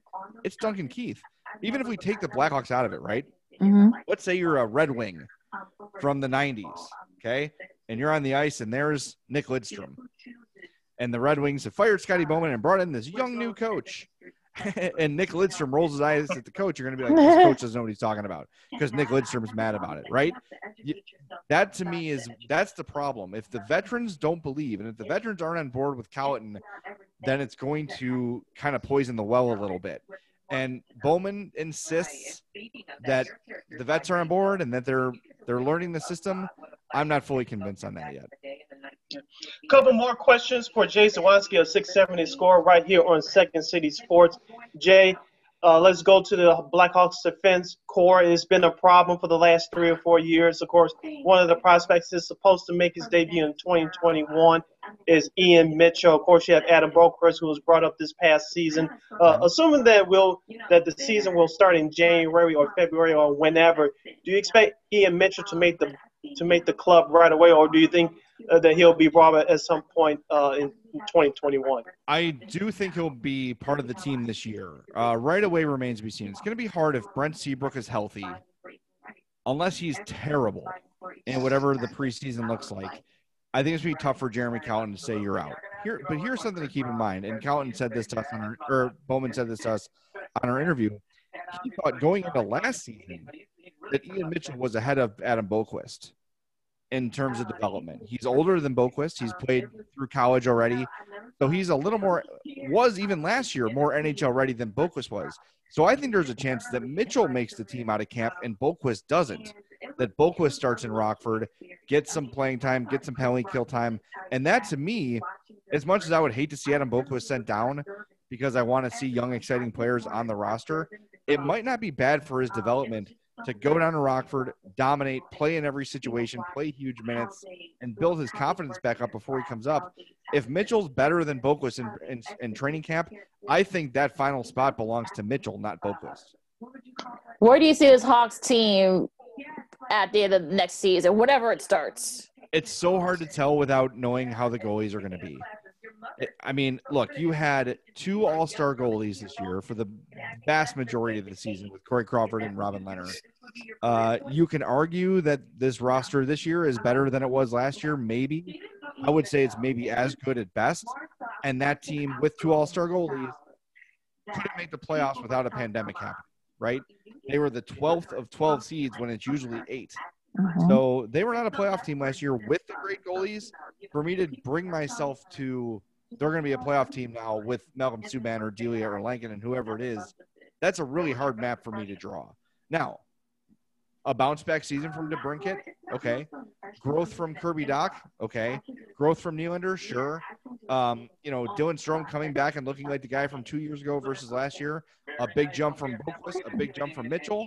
It's Duncan Keith. Even if we take the Blackhawks out of it, right? mm-hmm. Let's say you're a Red Wing from the 90s, okay? And you're on the ice, and there's Nick Lidstrom. And the Red Wings have fired Scotty Bowman and brought in this young new coach. and Nick Lidstrom rolls his eyes at the coach. You're going to be like, this coach doesn't know what he's talking about because Nick Lidstrom's mad about it, right? That to me is that's the problem. If the veterans don't believe, and if the veterans aren't on board with Colliton, then it's going to kind of poison the well a little bit. And Bowman insists that the vets are on board and that they're they're learning the system. I'm not fully convinced on that yet. Couple more questions for Jay Zawaski of 670 Score right here on Second City Sports. Jay, uh, let's go to the Blackhawks defense core. It's been a problem for the last three or four years. Of course, one of the prospects is supposed to make his debut in 2021 is Ian Mitchell. Of course, you have Adam Boqvist, who was brought up this past season. Uh, assuming that will that the season will start in January or February or whenever, do you expect Ian Mitchell to make the to make the club right away, or do you think uh, that he'll be brought at some point uh, in 2021? I do think he'll be part of the team this year. Uh, right away remains to be seen. It's going to be hard if Brent Seabrook is healthy, unless he's terrible and whatever the preseason looks like. I think it's going to be tough for Jeremy Colliton to say you're out. Here, but here's something to keep in mind. And Colliton said this to us on our, or Bowman said this to us on our interview. He thought going into last season that Ian Mitchell was ahead of Adam Boqvist in terms of development. He's older than Boqvist. He's played through college already. So he's a little more, was even last year, more NHL ready than Boqvist was. So I think there's a chance that Mitchell makes the team out of camp and Boqvist doesn't. That Boqvist starts in Rockford, gets some playing time, gets some penalty kill time. And that to me, as much as I would hate to see Adam Boqvist sent down because I want to see young, exciting players on the roster, it might not be bad for his development to go down to Rockford, dominate, play in every situation, play huge minutes, and build his confidence back up before he comes up. If Mitchell's better than Boqvist in, in, in training camp, I think that final spot belongs to Mitchell, not Boqvist. Where do you see this Hawks team at the end of the next season, whatever it starts? It's so hard to tell without knowing how the goalies are going to be. I mean, look, you had two All Star goalies this year for the vast majority of the season with Corey Crawford and Robin Lehner. Uh, you can argue that this roster this year is better than it was last year. Maybe I would say it's maybe as good at best. And that team with two All Star goalies couldn't make the playoffs without a pandemic happening, right? They were the 12th of 12 seeds when it's usually 8 Mhm. So they were not a playoff team last year with the great goalies. For me to bring myself to they're going to be a playoff team now with Malcolm Subban or Delia or Lankin and whoever it is, that's a really hard map for me to draw. Now, a bounce back season from DeBrincat, okay. Growth from Kirby Dach, okay. Growth from Nylander, sure. Um, you know, Dylan Strome coming back and looking like the guy from two years ago versus last year. A big jump from Boqvist, a big jump from Mitchell.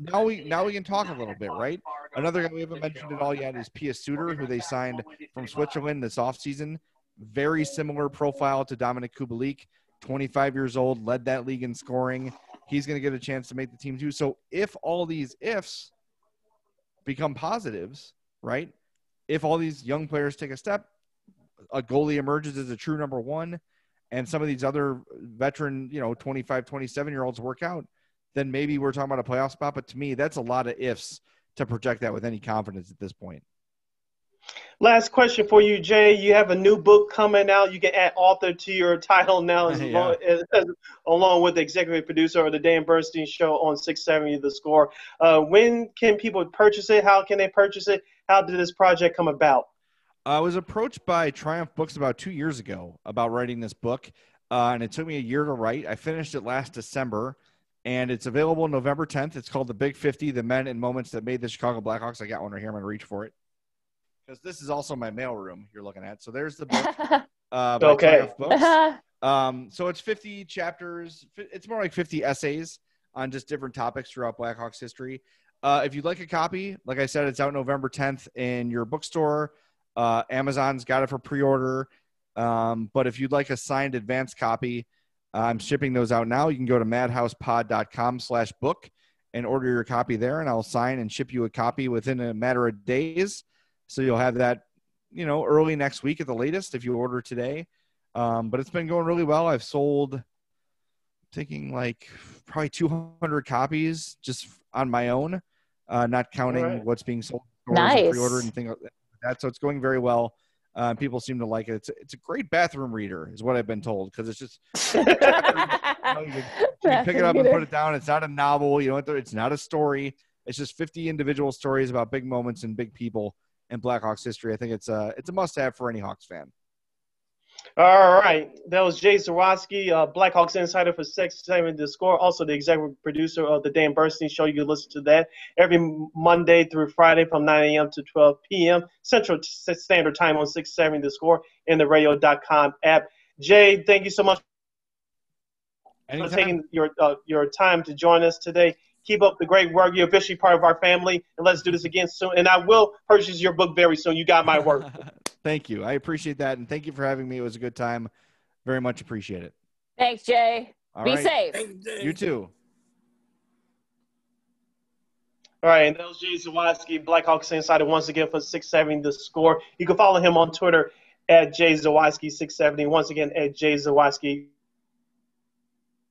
Now we now we can talk a little bit, right? Another guy we haven't mentioned at all yet is Pius Suter, who they signed from Switzerland this offseason. Very similar profile to Dominik Kubalik, 25 years old, led that league in scoring. He's going to get a chance to make the team too. So if all these ifs become positives, right? If all these young players take a step, a goalie emerges as a true number one, and some of these other veteran, you know, 25, 27 year olds work out, then maybe we're talking about a playoff spot. But to me, that's a lot of ifs to project that with any confidence at this point. Last question for you, Jay. You have a new book coming out. You can add author to your title now, as Yeah. long, as, as- along with the executive producer of the Dan Bernstein Show on 670 The Score. Uh, when can people purchase it? How can they purchase it? How did this project come about? I was approached by Triumph Books about two years ago about writing this book, uh, and it took me a year to write. I finished it last December, and it's available November 10th. It's called The Big 50 The Men and Moments That Made the Chicago Blackhawks. I got one right here. I'm going to reach for it. Because this is also my mailroom you're looking at. So there's the book uh, Okay. Books. Um, so it's 50 chapters. It's more like 50 essays on just different topics throughout Blackhawks history. Uh, if you'd like a copy, like I said, it's out November 10th in your bookstore. Uh, Amazon's got it for pre-order. Um, but if you'd like a signed advance copy, I'm shipping those out now. You can go to madhousepod.com slash book and order your copy there, and I'll sign and ship you a copy within a matter of days. So you'll have that, you know, early next week at the latest if you order today. Um, but it's been going really well. I've sold, taking like probably 200 copies just on my own, uh, not counting Alright. what's being sold in Nice. pre-ordered and things like that. So it's going very well. Uh, people seem to like it. It's, it's a great bathroom reader, is what I've been told, because it's just you, know, you, can- you pick it up and put it down. It's not a novel, you know. It's not a story. It's just 50 individual stories about big moments and big people in Blackhawks history. I think it's a it's a must-have for any Hawks fan. All right. That was Jay Zawaski, uh, Blackhawks insider for 670 The Score, also the executive producer of the Dan Bernstein Show. You can listen to that every Monday through Friday from 9 a.m. to 12 p.m. Central Standard Time on 670 The Score and the radio.com app. Jay, thank you so much for taking your uh, your time to join us today. Keep up the great work. You're officially part of our family, and let's do this again soon. And I will purchase your book very soon. You got my word. thank you. I appreciate that, and thank you for having me. It was a good time. Very much appreciate it. Thanks, Jay. All Be right. safe. You, You too. All right, and that was Jay Zawaski, Blackhawks Insider, once again for 670 The Score. You can follow him on Twitter at Jay Zawaski670. Once again, at Jay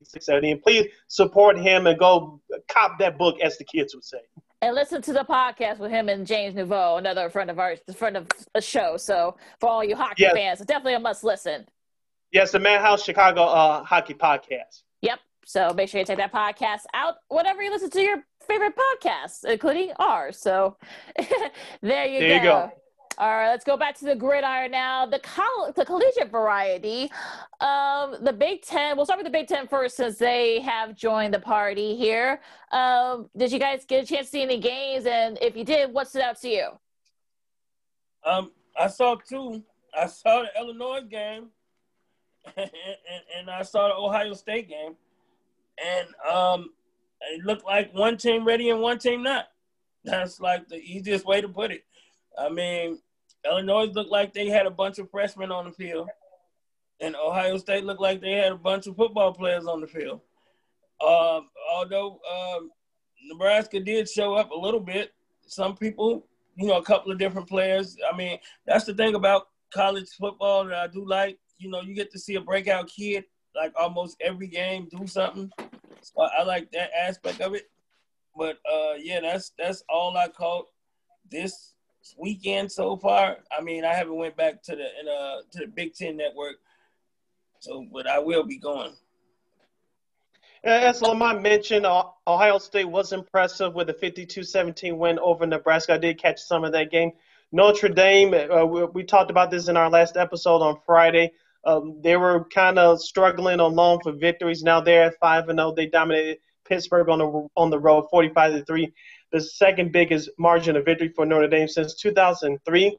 Zawaski670. And please support him and go cop that book, as the kids would say. And listen to the podcast with him and James Neveau, another friend of ours, the friend of the show. So for all you hockey Yes. fans, definitely a must listen. Yes, the Madhouse Chicago uh, Hockey Podcast. Yep. So make sure you check that podcast out whenever you listen to your favorite podcasts, including ours. So there you There go. you go. All right, let's go back to the gridiron now. The coll- the collegiate variety. Um, the Big Ten. We'll start with the Big Ten first, since they have joined the party here. Um, did you guys get a chance to see any games? And if you did, what stood out to you? Um, I saw two. I saw the Illinois game, and, and, and I saw the Ohio State game. and um, it looked like one team ready and one team not. That's like the easiest way to put it. I mean, Illinois looked like they had a bunch of freshmen on the field, and Ohio State looked like they had a bunch of football players on the field. Um, although um, Nebraska did show up a little bit, some people, you know, a couple of different players. I mean, that's the thing about college football that I do like. You know, you get to see a breakout kid like almost every game do something. So I like that aspect of it. But uh, yeah, that's that's all I caught this weekend so far. I mean, I haven't went back to the uh, to the Big Ten Network, so but I will be going. As Lamont mentioned, Ohio State was impressive with a 52-17 win over Nebraska. I did catch some of that game. Notre Dame, uh, we, we, talked about this in our last episode on Friday. Um, they were kind of struggling along for victories. Now they're at five and zero. Oh. They dominated Pittsburgh on the on the road, 45 to three, the second biggest margin of victory for Notre Dame since 2003.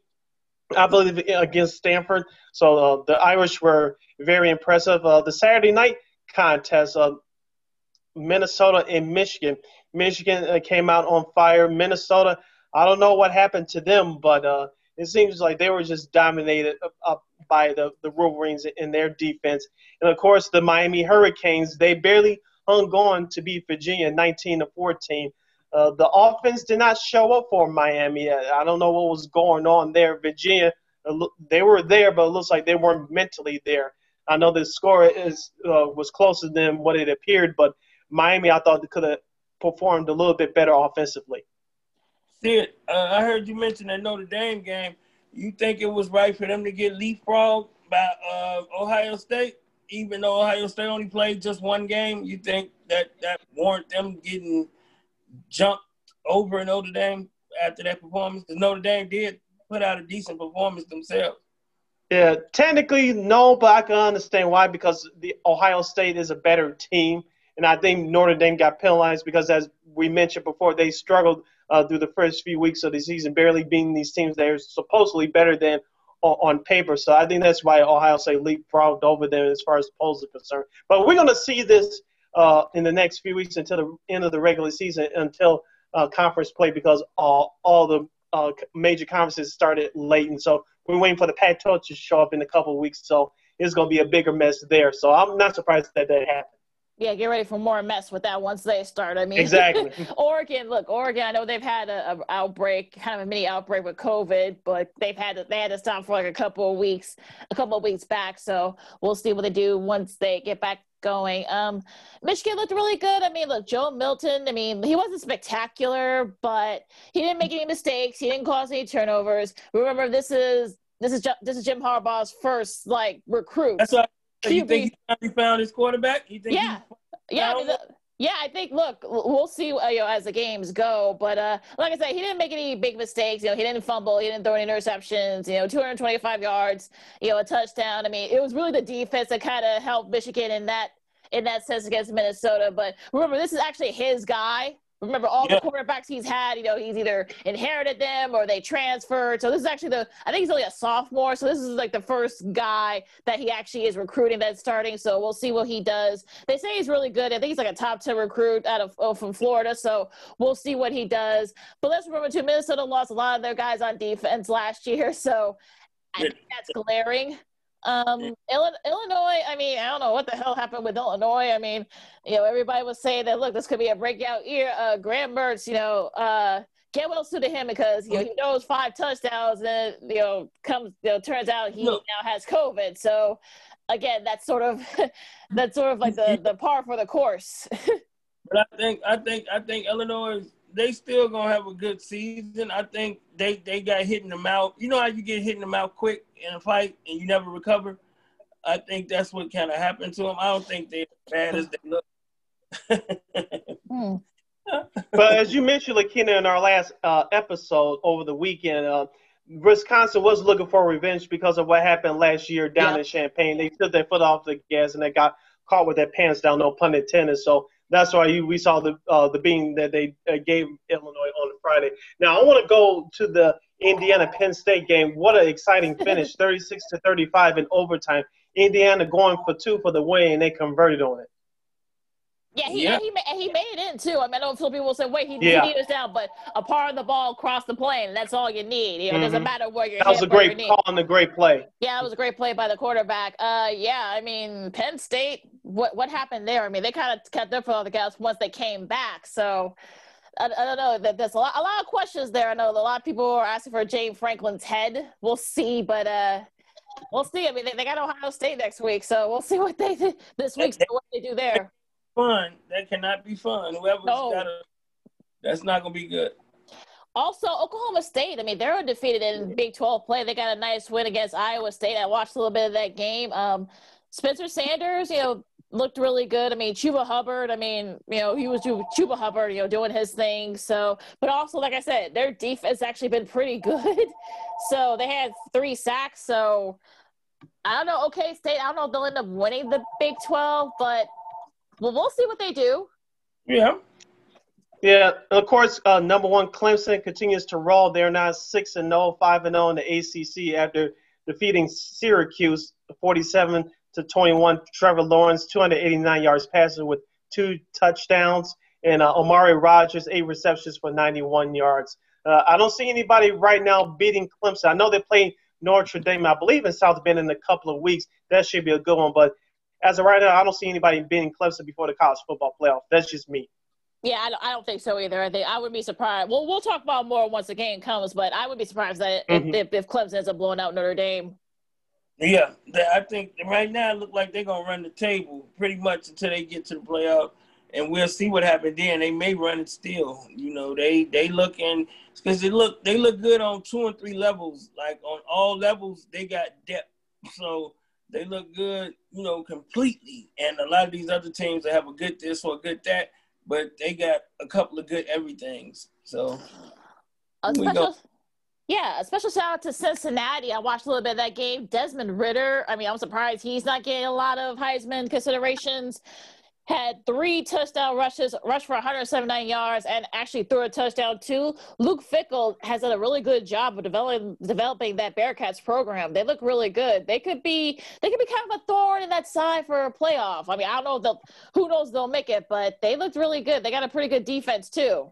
I believe against Stanford. So uh, the Irish were very impressive. Uh, the Saturday night contest, uh, Minnesota and Michigan. Michigan uh, came out on fire. Minnesota, I don't know what happened to them, but uh, it seems like they were just dominated up by the, the Wolverines in their defense. And of course, the Miami Hurricanes, they barely hung on to beat Virginia 19 to 14. Uh, the offense did not show up for Miami. I don't know what was going on there. Virginia, uh, they were there, but it looks like they weren't mentally there. I know the score is uh, was closer than what it appeared, but Miami, I thought, could have performed a little bit better offensively. Sid, uh, I heard you mention that Notre Dame game. You think it was right for them to get leapfrogged by uh, Ohio State, even though Ohio State only played just one game? You think that that warrant them getting jumped over Notre Dame after that performance? Because Notre Dame did put out a decent performance themselves. Yeah, technically no, but I can understand why because the Ohio State is a better team and I think Notre Dame got penalized because, as we mentioned before, they struggled uh, through the first few weeks of the season, barely beating these teams that are supposedly better than on, paper. So I think that's why Ohio State leapfrogged over them as far as polls are concerned. But we're going to see this uh, in the next few weeks until the end of the regular season, until uh, conference play, because all, all the uh, major conferences started late. And so we're waiting for the Pac-12 to show up in a couple of weeks. So it's going to be a bigger mess there. So I'm not surprised that that happened yeah, get ready for more mess with that once they start. I mean, exactly. Oregon, look, Oregon. I know they've had a, a, outbreak, kind of a mini outbreak with COVID, but they've had to, they had to stop for like a couple of weeks, a couple of weeks back. So we'll see what they do once they get back going. Um, Michigan looked really good. I mean, look, Joe Milton. I mean, he wasn't spectacular, but he didn't make any mistakes. He didn't cause any turnovers. Remember, this is this is this is Jim Harbaugh's first like recruit. That's what so you think he found his quarterback? You think yeah, yeah. I mean, the, yeah, I think. Look, we'll see uh, you know, as the games go. But uh, like I said, he didn't make any big mistakes. You know, he didn't fumble. He didn't throw any interceptions. You know, 225 yards. You know, a touchdown. I mean, it was really the defense that kind of helped Michigan in that in that sense against Minnesota. But remember, this is actually his guy. Remember all yeah. the quarterbacks he's had, you know, he's either inherited them or they transferred. So this is actually the I think he's only a sophomore. So this is like the first guy that he actually is recruiting that's starting. So we'll see what he does. They say he's really good. I think he's like a top 10 recruit out of oh, from Florida. So we'll see what he does. But let's remember too, Minnesota lost a lot of their guys on defense last year. So I think that's glaring. Um, Illinois, I mean, I don't know what the hell happened with Illinois. I mean, you know, everybody was saying that, look, this could be a breakout year. Uh, Graham Mertz, you know, uh, get well suited him because, you know, he knows five touchdowns and, you know, comes, you know, turns out he no. now has COVID. So, again, that's sort of, that's sort of like the, the par for the course. but I think, I think, I think Illinois they still gonna have a good season. I think they they got hit in the mouth. You know how you get hit in the mouth quick in a fight and you never recover. I think that's what kind of happened to them. I don't think they're as bad as they look. Hmm. but as you mentioned, Lakina, in our last uh, episode over the weekend, uh, Wisconsin was looking for revenge because of what happened last year down in Champaign. They took their foot off the gas and they got caught with their pants down, no pun intended. So that's why you, we saw the uh, the being that they uh, gave Illinois on Friday. Now I want to go to the Indiana Penn State game. What an exciting finish, 36 to 35 in overtime. Indiana going for two for the win, and they converted on it. Yeah, he, Yeah. And he, and he made it in too. I mean, I know some people will say, wait, he, Yeah. he was down, but a part of the ball across the plane, and that's all you need. You know, it doesn't Mhm. matter where you're That was a great call and a great play. Yeah, it was a great play by the quarterback. Uh, yeah, I mean, Penn State, what what happened there? I mean, they kind of kept their foot on the gas once they came back. So I, I don't know. That there's a lot, a lot of questions there. I know a lot of people are asking for James Franklin's head. We'll see, but uh, we'll see. I mean, they, they got Ohio State next week, so we'll see what they do this week. So what they do there. Fun. That cannot be fun. Whoever's No. got a, that's not gonna be good. Also, Oklahoma State. I mean, they're undefeated in Big 12 play. They got a nice win against Iowa State. I watched a little bit of that game. Um, Spencer Sanders, you know, looked really good. I mean, Chuba Hubbard. I mean, you know, he was Chu- Chuba Hubbard, you know, doing his thing. So, but also, like I said, their defense actually been pretty good. So they had three sacks. So I don't know. Okay, State. I don't know if they'll end up winning the Big 12, but well, we'll see what they do. Yeah. Yeah, of course, uh, number one, Clemson continues to roll. They're now 6 and 0, 5 and 0 in the ACC after defeating Syracuse 47 to 21. Trevor Lawrence, 289 yards passing with two touchdowns, and uh, Amari Rodgers, eight receptions for 91 yards. Uh, I don't see anybody right now beating Clemson. I know they're playing Notre Dame, I believe, in South Bend in a couple of weeks. That should be a good one, but as of right now, I don't see anybody beating Clemson before the college football playoff. That's just me. Yeah, I don't, I don't think so either. I think I would be surprised. Well, we'll talk about more once the game comes, but I would be surprised that if- Mhm. if, if Clemson ends up blowing out Notre Dame. Yeah, they- I think right now it look like they're gonna run the table pretty much until they get to the playoff, and we'll see what happens then. They may run it still. You know, they they looking because they look they look good on two and three levels. Like on all levels, they got depth, so they look good. You know, completely. And a lot of these other teams that have a good this or a good that, but they got a couple of good everythings. So A special, yeah, a special shout out to Cincinnati. I watched a little bit of that game. Desmond Ridder. I mean, I'm surprised he's not getting a lot of Heisman considerations. Had three touchdown rushes, rushed for 179 yards, and actually threw a touchdown too. Luke Fickell has done a really good job of developing developing that Bearcats program. They look really good. They could be they could be kind of a thorn in that side for a playoff. I mean, I don't know if they'll who knows if they'll make it, but they looked really good. They got a pretty good defense too.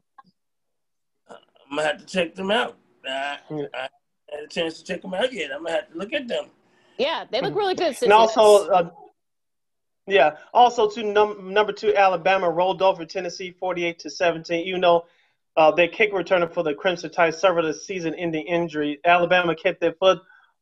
I'm gonna have to check them out. I, I had a chance to check them out yet. I'm gonna have to look at them. Yeah, they look really good. And also, uh, yeah, also to num- number two, Alabama rolled over Tennessee 48 to 17. You know, uh, their kick returner for the Crimson Tide suffered a season-ending injury. Alabama kept their foot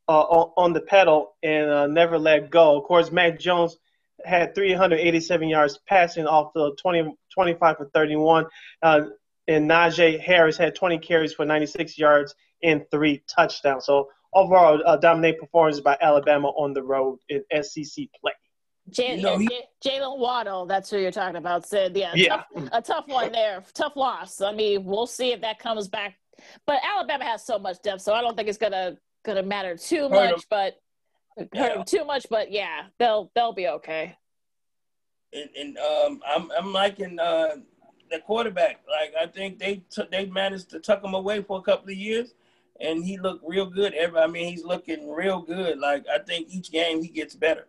uh, on, the pedal and uh, never let go. Of course, Mac Jones had 387 yards passing off the 20, 25 for 31. Uh, and Najee Harris had 20 carries for 96 yards and three touchdowns. So overall, a dominant performance by Alabama on the road in SEC play. J- You know, he- J- Jaylen Waddle, that's who you're talking about, Sid. yeah, Yeah. Tough, a tough one there, tough loss. I mean, we'll see if that comes back. But Alabama has so much depth, so I don't think it's gonna gonna matter too much. But Yeah. too much, but yeah, they'll they'll be okay. and, and um, I'm I'm liking uh, the quarterback. Like I think they took they managed to tuck him away for a couple of years, and he looked real good. Every I mean, he's looking real good. Like I think each game he gets better,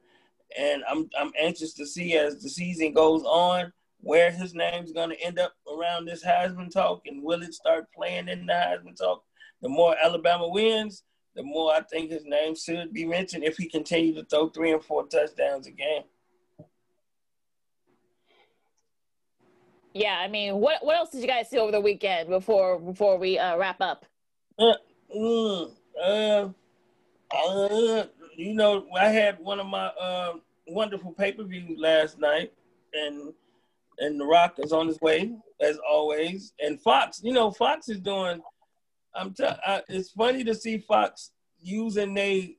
and I'm I'm anxious to see as the season goes on where his name's going to end up around this Heisman talk, and will it start playing in the Heisman talk? The more Alabama wins, the more I think his name should be mentioned if he continues to throw three and four touchdowns a game. Yeah, I mean, what what else did you guys see over the weekend before before we uh, wrap up? Mm, uh, uh, you know, I had one of my uh, wonderful pay per views last night, and and The Rock is on his way as always. And Fox, you know, Fox is doing. I'm. T- I, it's funny to see Fox using a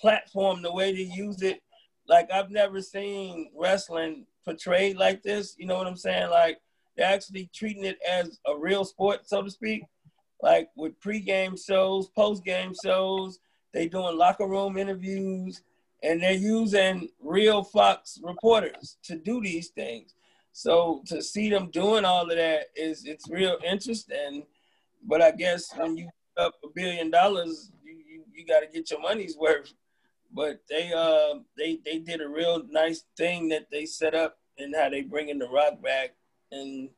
platform the way they use it. Like I've never seen wrestling portrayed like this. You know what I'm saying? Like they're actually treating it as a real sport, so to speak like with pre-game shows, post-game shows. They doing locker room interviews, and they're using real Fox reporters to do these things. So to see them doing all of that is it's real interesting. But I guess when you up a billion dollars, you you, you got to get your money's worth. But they uh they they did a real nice thing that they set up and how they bringing the rock back and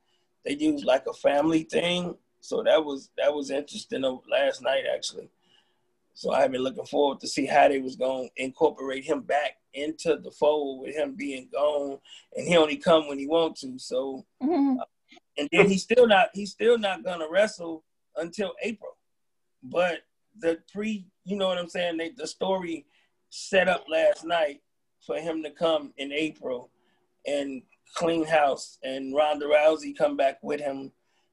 they use like a family thing. So that was that was interesting last night actually. So I've been looking forward to see how they was going to incorporate him back into the fold with him being gone, and he only come when he want to. So, mm-hmm. uh, and then he's still not he's still not gonna wrestle until April. But the pre, you know what I'm saying? They, the story set up last night for him to come in April and clean house, and Ronda Rousey come back with him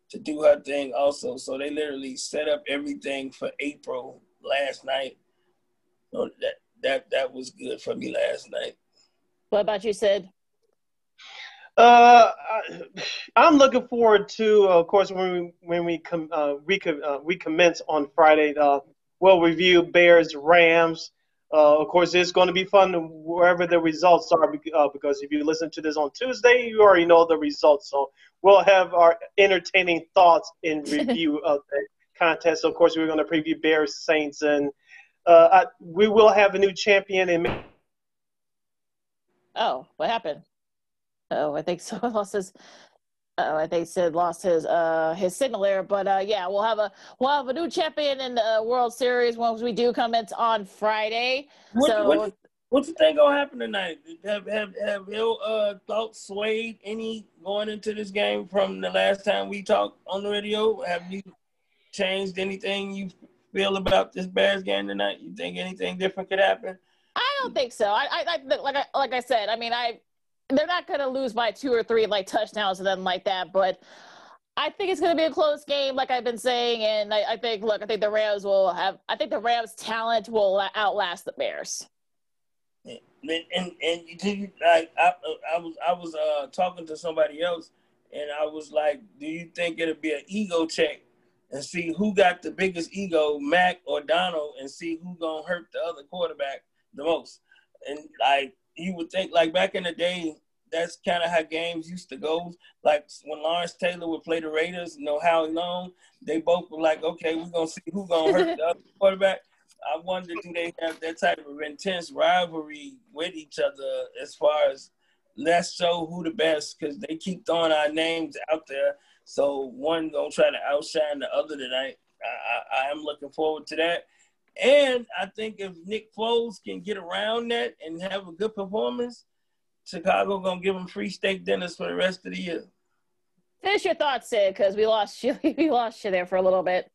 to do her thing also. So they literally set up everything for April last night. So that that that was good for me last night. What about you, Sid? Uh, I, am looking forward to, uh, of course, when we when we com, uh, we, uh, we commence on Friday. Uh, we'll review Bears Rams. Uh, of course, it's going to be fun wherever the results are uh, because if you listen to this on Tuesday, you already know the results. So we'll have our entertaining thoughts in review of the contest. Of course, we're going to preview Bears Saints, and uh, I, we will have a new champion in. Oh, what happened? Oh, I think so. lost his. Oh, I think Sid lost his uh his signal there, but uh yeah, we'll have a we'll have a new champion in the World Series once we do commence on Friday. What, so. What, What's the thing gonna happen tonight? Have have have your uh, thoughts swayed any going into this game from the last time we talked on the radio? Have you changed anything you feel about this Bears game tonight? You think anything different could happen? I don't think so. I, I, I like I like I said. I mean, I they're not going to lose by two or three like touchdowns or then like that, but. I think it's going to be a close game, like I've been saying, and I, I, think. Look, I think the Rams will have. I think the Rams' talent will outlast the Bears. And and, and you, like I, I was I was uh, talking to somebody else, and I was like, "Do you think it'll be an ego check and see who got the biggest ego, Mack or Donald, and see who gonna hurt the other quarterback the most. And like you would think, like back in the day, that's kind of how games used to go. Like when Lawrence Taylor would play the Raiders, you know how long they both were like, okay, we're gonna see who gonna hurt the other quarterback. I wonder do they have that type of intense rivalry with each other as far as let's show who the best because they keep throwing our names out there so one gonna try to outshine the other tonight. I, I, I am looking forward to that. And I think if Nick Foles can get around that and have a good performance, Chicago gonna give him free steak dinners for the rest of the year. Finish your thoughts, Sid, because we lost you. we lost you there for a little bit.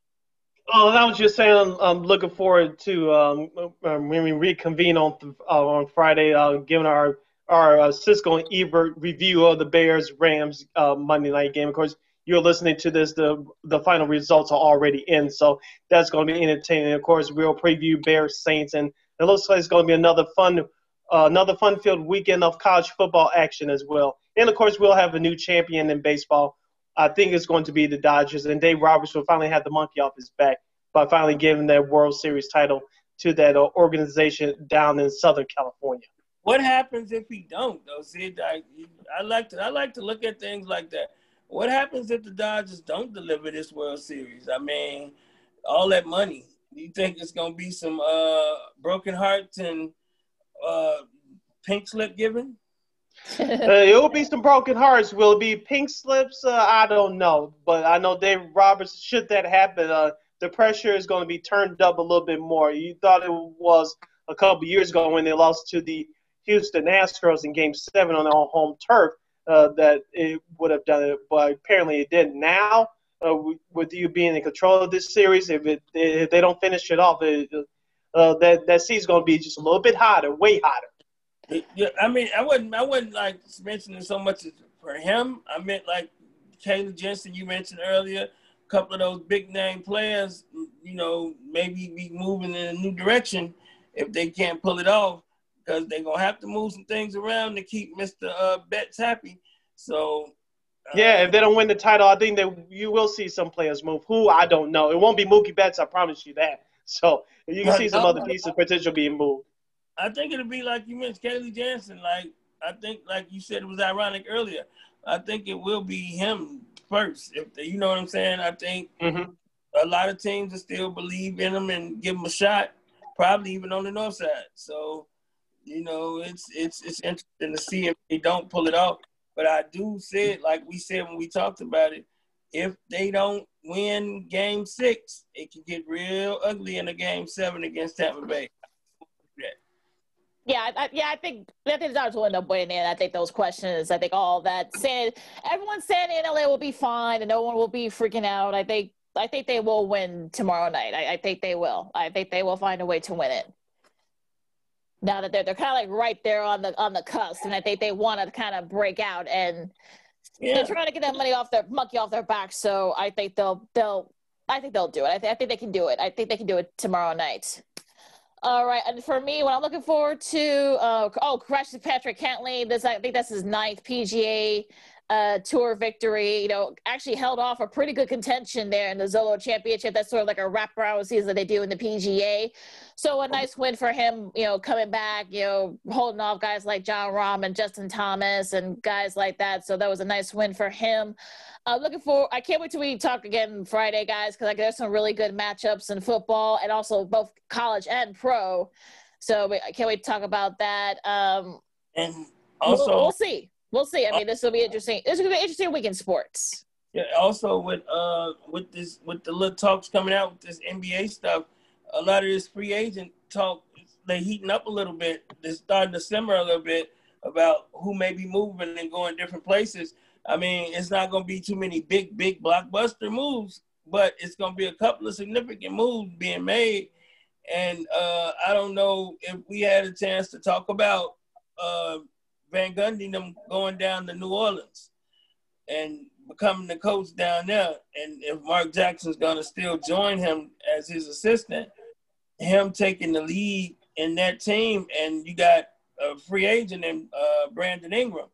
Oh, I was just saying, I'm, I'm looking forward to um, um when we reconvene on uh, on Friday, uh, giving our our uh, Siskel and Ebert review of the Bears Rams uh, Monday night game. Of course, you're listening to this, the the final results are already in. So that's going to be entertaining. Of course, we'll preview Bears Saints, and it looks like it's going to be another fun, uh, another fun-filled weekend of college football action as well. And of course, we'll have a new champion in baseball. I think it's going to be the Dodgers, and Dave Roberts will finally have the monkey off his back by finally giving that World Series title to that uh, organization down in Southern California. What happens if he don't though? See, I, I like to I like to look at things like that what happens if the Dodgers don't deliver this World Series? I mean, all that money. Do you think it's gonna be some uh, broken hearts and uh, pink slip given? uh, it will be some broken hearts. Will it be pink slips? Uh, I don't know, but I know Dave Roberts. Should that happen, uh, the pressure is going to be turned up a little bit more. You thought it was a couple years ago when they lost to the Houston Astros in Game Seven on their home turf uh, that it would have done it, but apparently it didn't. Now, uh, with you being in control of this series, if it if they don't finish it off, it, uh, that that season's going to be just a little bit hotter, way hotter. Yeah, I mean, I wouldn't I wouldn't like mentioning so much for him. I meant like Taylor Jansen you mentioned earlier. A couple of those big name players, you know, maybe be moving in a new direction if they can't pull it off because they're gonna have to move some things around to keep Mr. Uh, Betts happy. So uh, yeah, if they don't win the title, I think that you will see some players move. Who I don't know. It won't be Mookie Betts, I promise you that. So you can see some other pieces potential being moved. I think it'll be like you mentioned, Kenley Jansen. Like I think, like you said, it was ironic earlier. I think it will be him first. If they, you know what I'm saying, I think mm-hmm. a lot of teams will still believe in him and give him a shot. Probably even on the north side. So you know, it's it's it's interesting to see if they don't pull it off. But I do say it like we said when we talked about it. If they don't win Game Six, it can get real ugly in a Game Seven against Tampa Bay. Yeah, I, yeah, I think I think the Dodgers will end up winning. I think those questions, I think all that said, everyone's saying in LA will be fine and no one will be freaking out. I think I think they will win tomorrow night. I, I think they will. I think they will find a way to win it. Now that they're they're kind of like right there on the on the cusp, and I think they want to kind of break out and yeah. they're trying to get that money off their monkey off their back. So I think they'll they'll I think they'll do it. I, th- I think they can do it. I think they can do it tomorrow night. All right, and for me, what I'm looking forward to, uh, oh, Crash Patrick Cantlay. This I think that's his ninth PGA uh, tour victory. You know, actually held off a pretty good contention there in the Zozo Championship. That's sort of like a wraparound season that they do in the PGA. So a nice win for him. You know, coming back. You know, holding off guys like Jon Rahm and Justin Thomas and guys like that. So that was a nice win for him. Uh, looking for. I can't wait till we talk again Friday, guys, because like there's some really good matchups in football and also both college and pro. So I can't wait to talk about that. Um, and also, we'll, we'll see. We'll see. I mean, this will be interesting. This will be an interesting week in sports. Yeah. Also, with uh, with this, with the little talks coming out with this NBA stuff, a lot of this free agent talk, they heating up a little bit. They're starting to simmer a little bit about who may be moving and going different places. I mean, it's not going to be too many big, big blockbuster moves, but it's going to be a couple of significant moves being made. And uh, I don't know if we had a chance to talk about uh, Van Gundy them going down to New Orleans and becoming the coach down there. And if Mark Jackson's gonna still join him as his assistant, him taking the lead in that team, and you got a free agent in uh, Brandon Ingram,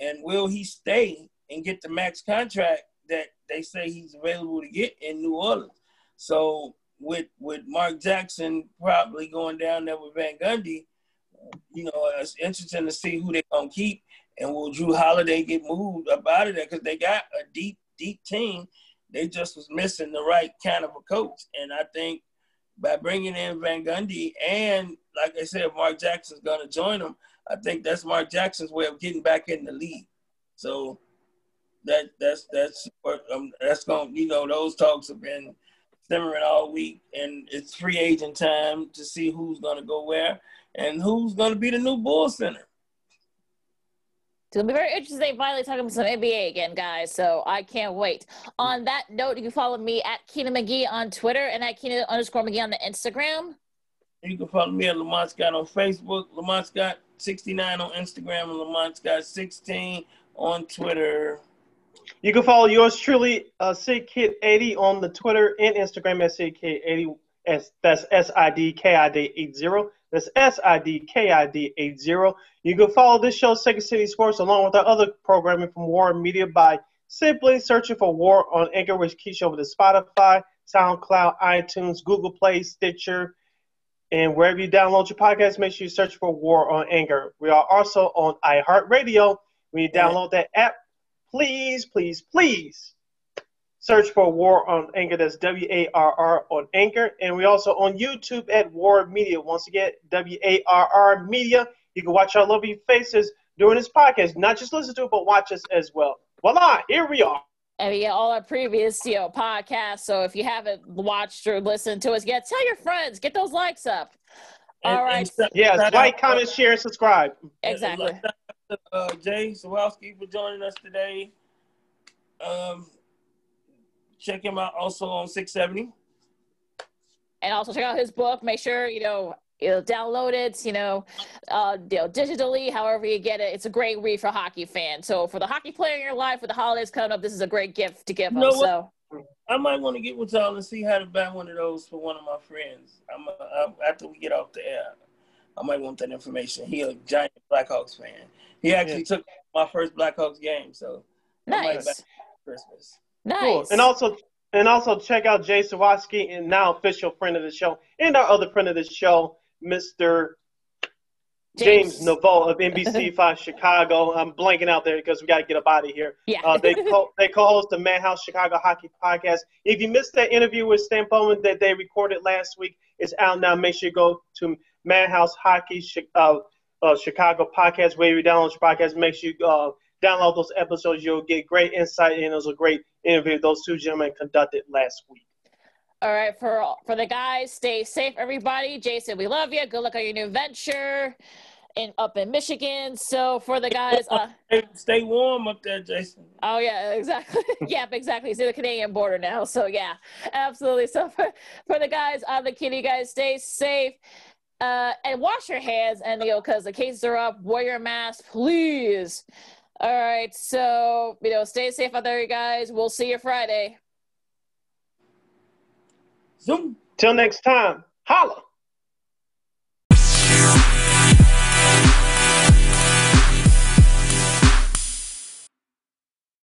and will he stay and get the max contract that they say he's available to get in New Orleans? So with with Mark Jackson probably going down there with Van Gundy, you know, it's interesting to see who they're gonna keep and will Jrue Holiday get moved up out of there because they got a deep, deep team. They just was missing the right kind of a coach, and I think by bringing in Van Gundy and like I said, Mark Jackson's gonna join them. I think that's Mark Jackson's way of getting back in the league. So that that's that's what um, that's going. You know, those talks have been simmering all week, and it's free agent time to see who's gonna go where and who's going to be the new Bull Center. It's gonna be very interesting. Finally talking about some NBA again, guys. So I can't wait. On that note, you can follow me at Keenan McGee on Twitter and at Keenan underscore McGee on the Instagram. You can follow me at Lamont Scott on Facebook, Lamont Scott 69 on Instagram, and Lamont Scott 16 on Twitter. You can follow yours truly, uh, Sid Kid 80 on the Twitter and Instagram at Sid Kid 80. That's S I D K I D 80. That's S I D K I D 80. You can follow this show, Second City Sports, along with our other programming from WARR Media by simply searching for WARR on Anchor, which keeps you over to Spotify, SoundCloud, iTunes, Google Play, Stitcher, and wherever you download your podcast, make sure you search for WARR on Anchor. We are also on iHeartRadio. When you download that app, please, please, please Search for WARR on Anchor. That's W A R R on Anchor. And we also on YouTube at WARR Media. Once again, W A R R Media. You can watch our lovely faces during this podcast. Not just listen to it, but watch us as well. Voila, here we are. And we get all our previous, you know, podcasts. So if you haven't watched or listened to us yet, tell your friends, get those likes up. All and, right. And yes, like, comment, share, subscribe. Exactly. Uh, Jay Zawaski for joining us today. Um, Check him out also on 670. And also check out his book. Make sure, you know, you know, download it, you know, uh, you know, digitally, however you get it. It's a great read for hockey fans. So for the hockey player in your life, with the holidays coming up, this is a great gift to give you them. So I might want to get with y'all and see how to buy one of those for one of my friends. I'm, uh, after we get off the air, I might want that information. He a giant Blackhawks fan. He actually yeah. took my first Blackhawks game, so nice. Christmas. Nice. Cool. And also and also check out Jay Zawaski and now official friend of the show and our other friend of the show, Mr. James, James Neveau of NBC5 Chicago. I'm blanking out there because we got to get up out of here. Yeah. Uh, they co- they co-host the Madhouse Chicago Hockey Podcast. If you missed that interview with Stan Bowman that they recorded last week, it's out now. Make sure you go to Madhouse Hockey uh, uh, Chicago Podcast. Where you download your podcast, make sure you uh, download those episodes. You'll get great insight, and it was a great interview those two gentlemen conducted last week. All right, for for the guys, stay safe, everybody. Jason, we love you. Good luck on your new venture in up in Michigan. So for the guys, uh, Hey, stay warm up there, Jason. oh yeah, exactly. yep, exactly. It's near the Canadian border now. So yeah, absolutely. So for, for the guys on the kitty, guys, stay safe. Uh, and wash your hands and you know because the cases are up wear your mask please all right so you know stay safe out there you guys we'll see you friday Zoom. Till next time, holla.